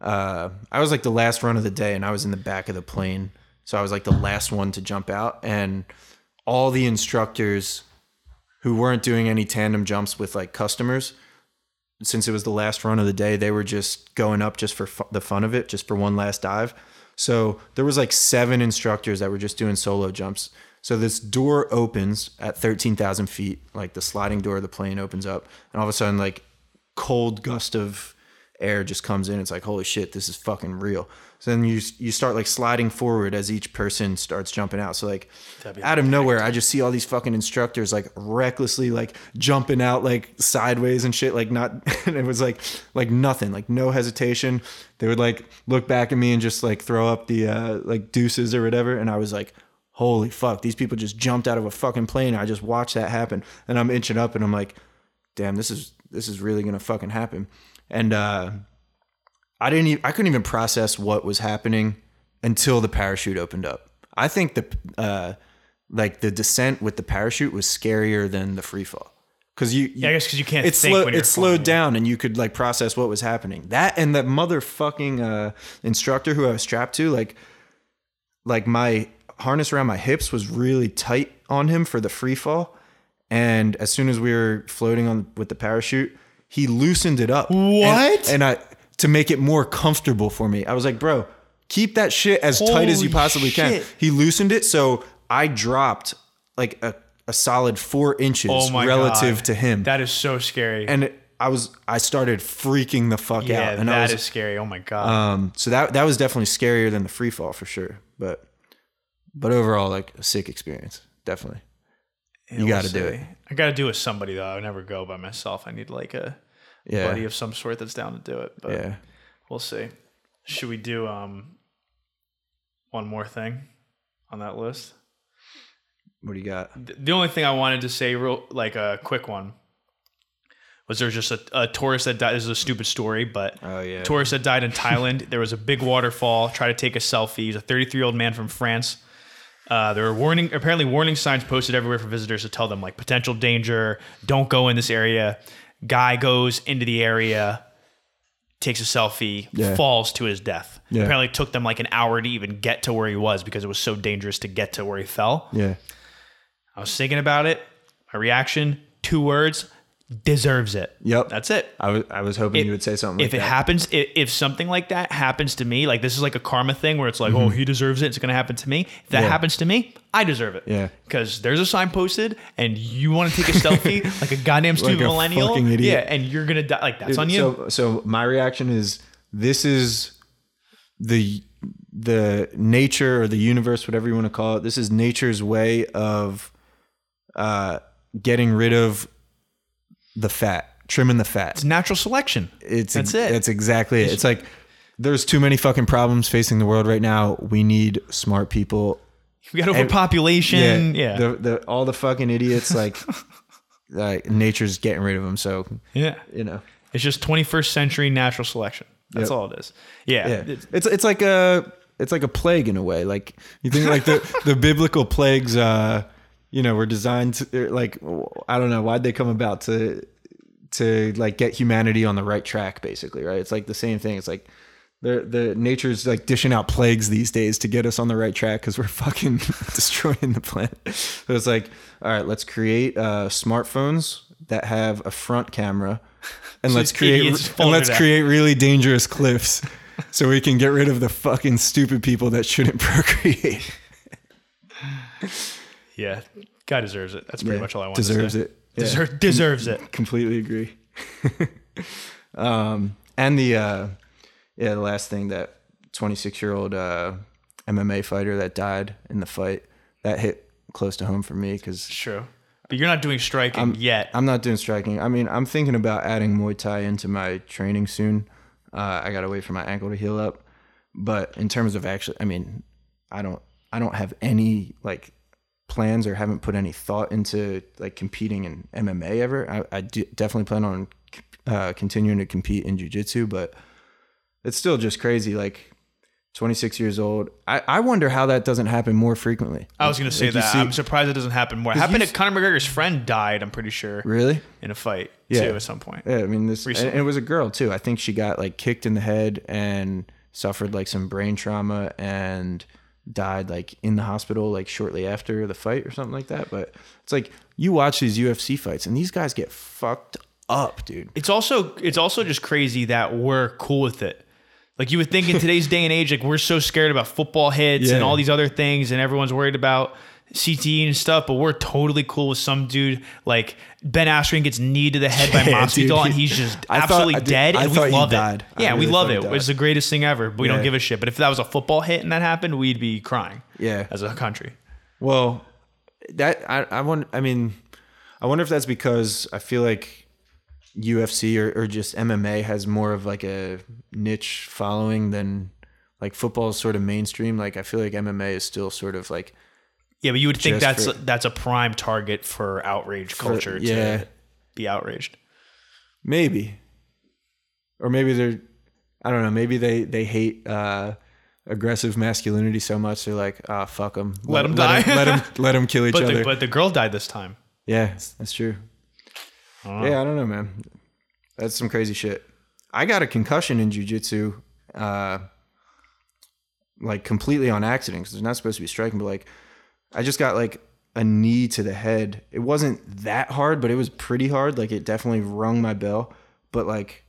uh, I was like the last run of the day, and I was in the back of the plane, so I was like the last one to jump out, and all the instructors who weren't doing any tandem jumps with like customers since it was the last run of the day, they were just going up just for fu- the fun of it, just for one last dive. So there was like seven instructors that were just doing solo jumps. So this door opens at 13,000 feet, like the sliding door of the plane opens up, and all of a sudden, like cold gust of air just comes in. It's like, holy shit, this is fucking real. So then you you start like sliding forward as each person starts jumping out. So like out of nowhere, I just see all these fucking instructors like recklessly like jumping out like sideways and shit. Like not, [laughs] and it was like like nothing, like no hesitation. They would like look back at me and just like throw up the uh, like deuces or whatever, and I was like. Holy fuck! These people just jumped out of a fucking plane. I just watched that happen, and I'm inching up, and I'm like, "Damn, this is this is really gonna fucking happen." And uh, I didn't even, I couldn't even process what was happening until the parachute opened up. I think the uh, like the descent with the parachute was scarier than the free fall because you,
Yeah, I guess because you can't think
slow,
when you're
it slowed down and you could like process what was happening. That and that motherfucking uh, instructor who I was strapped to, like like my harness around my hips was really tight on him for the free fall. And as soon as we were floating on with the parachute, he loosened it up. And-
What?
And, I to make it more comfortable for me. I was like, bro, keep that shit as tight as you
Holy
possibly can. He loosened it, so I dropped like a, a solid four inches
Oh
relative
God.
to him.
That is so scary.
and it, I was I started freaking the fuck
yeah,
out. And
that
I
is
was
scary. Oh my god.
um so that that was definitely scarier than the free fall for sure. But but overall like a sick experience. Definitely.
Yeah,
you gotta do it.
I got to do it with somebody though. I would never go by myself. I need like a
Yeah.
buddy of some sort that's down to do it. But
yeah.
we'll see. Should we do um one more thing on that list?
What do you got?
The only thing I wanted to say, real like a quick one, was there just a, a tourist that died. This is a stupid story, but
Oh yeah.
tourist that died in Thailand. there was a big waterfall. Tried to take a selfie. He's a 33 year old man from France. Uh, there were warning, apparently warning signs posted everywhere for visitors to tell them like potential danger, don't go in this area. Guy goes into the area, takes a selfie,
Yeah.
falls to his death.
Yeah.
Apparently, it took them like an hour to even get to where he was because it was so dangerous to get to where he fell.
Yeah.
I was thinking about it. My reaction: two words, deserves it.
Yep.
That's it.
I was I was hoping you would say something like
if it
that.
happens, if, if something like that happens to me, like this is like a karma thing where it's like, oh, he deserves it. It's going to happen to me. If that
Mm-hmm. Yeah.
happens to me, I deserve it.
Yeah.
Because there's a sign posted, and you want to take a selfie [laughs] like a goddamn stupid
a
millennial.
fucking idiot.
Yeah, and you're gonna die. Like that's on you.
So so my reaction is this is the the nature or the universe, whatever you want to call it. This is nature's way of uh, getting rid of the fat, trimming the fat.
it's natural selection.
It's
That's it.
That's exactly it. It's like there's too many fucking problems facing the world right now. We need smart people.
We got overpopulation. Yeah.
The, the all the fucking idiots like [laughs] like nature's getting rid of them. So
yeah.
you know.
It's just 21st century natural selection. That's
Yep.
all it is. Yeah.
Yeah,
It's-
it's it's like a it's like a plague in a way. Like you think like the the biblical plagues, uh, you know, were designed to like I don't know why'd they come about to to like get humanity on the right track, basically, right? It's like the same thing. It's like the the nature's like dishing out plagues these days to get us on the right track because we're [laughs] fucking [laughs] destroying the planet. So it's like, all right, let's create uh, smartphones that have a front camera, [laughs] and
So
let's create and let's create really dangerous cliffs. So we can get rid of the fucking stupid people that shouldn't procreate.
Yeah. Guy deserves it. That's pretty
Yeah,
much all I want
deserves
to say.
it. Yeah.
Deser- deserves it.
completely agree. [laughs] um, and the uh, yeah, the last thing that 26 year old uh, MMA fighter that died in the fight that hit close to home for me because
True. But you're not doing striking yet.
I'm not doing striking. I mean, I'm thinking about adding Muay Thai into my training soon. Uh, I gotta wait for my ankle to heal up. But in terms of actually, I mean, I don't, I don't have any like plans or haven't put any thought into like competing in MMA ever. I, I do, definitely plan on uh, continuing to compete in jujitsu, but it's still just crazy. Like 26 years old. I, I wonder how that doesn't happen more frequently.
I was going to say
Like,
that.
see-
I'm surprised it doesn't happen more. It happened to Conor McGregor's friend died, I'm pretty sure,
Really?
in a fight.
Yeah.
too at some point.
Yeah, I mean this, and it was a girl too. I think she got like kicked in the head and suffered like some brain trauma and died like in the hospital like shortly after the fight or something like that. But it's like you watch these UFC fights and these guys get fucked up, dude.
It's also it's also just crazy that we're cool with it. Like you would think in today's [laughs] day and age, like we're so scared about football hits and all these other things, and everyone's worried about CTE and stuff, but we're totally cool with some dude like Ben Askren gets kneed to the head by [laughs]
Yeah,
and he's just
I thought-
absolutely
did-
dead,
I
and we
thought
love it.
died.
Yeah, we love it. It's the greatest thing ever. But we don't give a shit. But if that was a football hit and that happened, we'd be crying.
Yeah.
as a country.
Well, that I I wonder. I mean, I wonder if that's because I feel like UFC or, or just MMA has more of like a niche following than like football is sort of mainstream. Like I feel like MMA is still sort of like
Yeah, but you would think that's
for-
that's a prime target for outrage culture
yeah.
to be outraged.
maybe, or maybe they're I don't know. Maybe they they hate. uh aggressive masculinity so much they're like ah fuck them
Let 'em die.
let them [laughs] let them kill each
But
other
the, but the girl died this time.
Yeah, that's true. Yeah, I don't know, man. That's some crazy shit. I got a concussion in jujitsu, uh, like completely on accident because it's not supposed to be striking, but like I just got like a knee to the head. It wasn't that hard, but it was pretty hard. Like it definitely rung my bell. But like,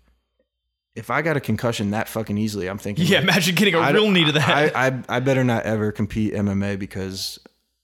if I got a concussion that fucking easily, I'm thinking,
Yeah,
like,
imagine getting a
I
real knee to the head.
I, I I better not ever compete MMA because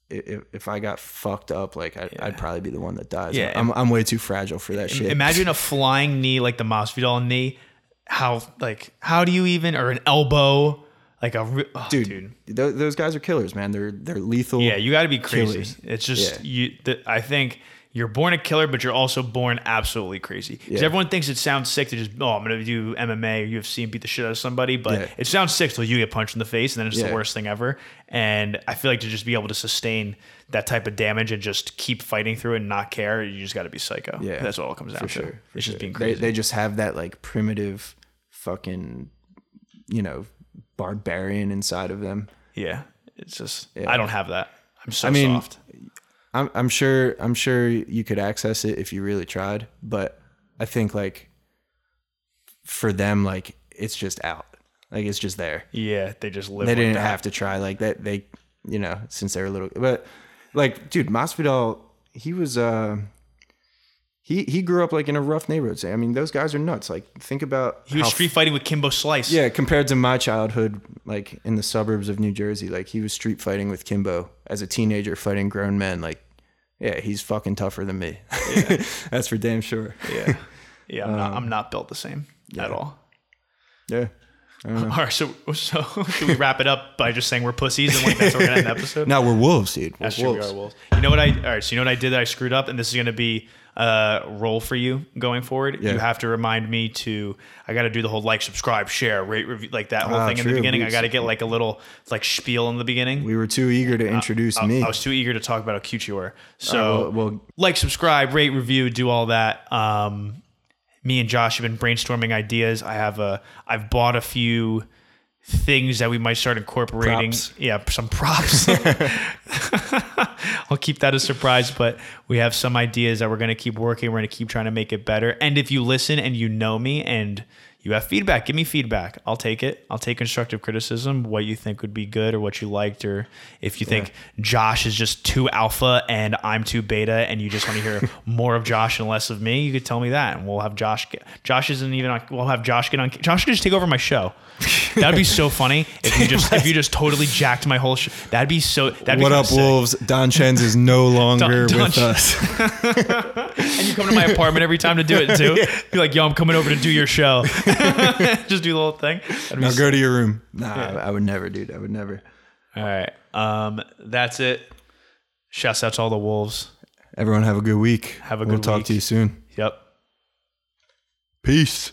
if, if I got fucked up, like I, I'd probably be the one that dies.
Yeah.
I'm I'm way too fragile for that shit.
Imagine a flying knee like the Masvidal knee. How like how do you even or an elbow like a re- oh,
dude,
dude.
tho- those guys are killers, man. They're they're lethal.
Yeah, you got to be crazy.
Killers.
It's just
Yeah.
you. The, I think you're born a killer, but you're also born absolutely crazy. Because
Yeah.
everyone thinks it sounds sick to just oh I'm gonna do MMA or UFC and beat the shit out of somebody, but
Yeah.
it sounds sick till you get punched in the face, and then it's the worst thing ever. And I feel like to just be able to sustain that type of damage and just keep fighting through it and not care, you just got to be psycho.
yeah,
that's all it comes down
for
to.
sure. for
it's
sure.
just being
They,
crazy.
they just have that like primitive, fucking, you know, barbarian inside of them.
yeah, it's just
Yeah.
I don't have that. I'm so
I mean,
soft.
I'm I'm sure I'm sure you could access it if you really tried, but I think like for them like it's just out. Like it's just there.
Yeah, they just live.
they didn't
that.
have to try like that they you know since they were little but like dude Masvidal he was uh he he grew up like in a rough neighborhood i mean those guys are nuts like think about
He was street fighting with Kimbo Slice.
yeah compared to my childhood like in the suburbs of new jersey like he was street fighting with kimbo as a teenager fighting grown men like yeah he's fucking tougher than me [laughs] that's for damn sure
yeah, yeah. I'm,
Um,
not, I'm not built the same at all.
yeah [laughs]
All right, so so [laughs] can we wrap it up by just saying we're pussies and like that's where we're gonna end the episode?
now we're wolves dude we're
that's true. We
wolves
are wolves. You know what I? All right, so you know what I did that I screwed up, and this is gonna be a role for you going forward.
Yeah.
You have to remind me to. I got to do the whole like, subscribe, share, rate, review, like that whole
Ah,
thing in the beginning.
We-
I got to get like a little like spiel in the beginning.
we were too eager to introduce
I,
me
I was too eager to talk about how cute you were. So
All right, well- well-
like, subscribe, rate, review, do all that. Um, me and Josh have been brainstorming ideas. I have a, I've bought a few things that we might start incorporating.
Props.
Yeah, some props. [laughs] [laughs] I'll keep that a surprise, but we have some ideas that we're going to keep working. We're going to keep trying to make it better. And if you listen and you know me and you have feedback, give me feedback. I'll take it. I'll take constructive criticism, what you think would be good or what you liked, or if you think Josh is just too alpha and I'm too beta and you just want to hear [laughs] more of Josh and less of me, you could tell me that. And we'll have Josh get, Josh isn't even on, we'll have Josh get on, Josh could just take over my show. [laughs] That'd be so funny if you just, if you just totally jacked my whole show. That'd be so, that'd be
what up
sick.
wolves don chens is no longer
Don
with
Chen-
us [laughs]
And you come to my apartment every time to do it too. You're like, yo, I'm coming over to do your show. [laughs] Just do the whole thing. That'd
now
s-
go to your room nah I, I would never dude i would never
all right. Um, that's it. Shouts out to all the wolves.
Everyone have a good week.
Have a good week.
We'll talk
week.
to you soon.
Yep.
Peace.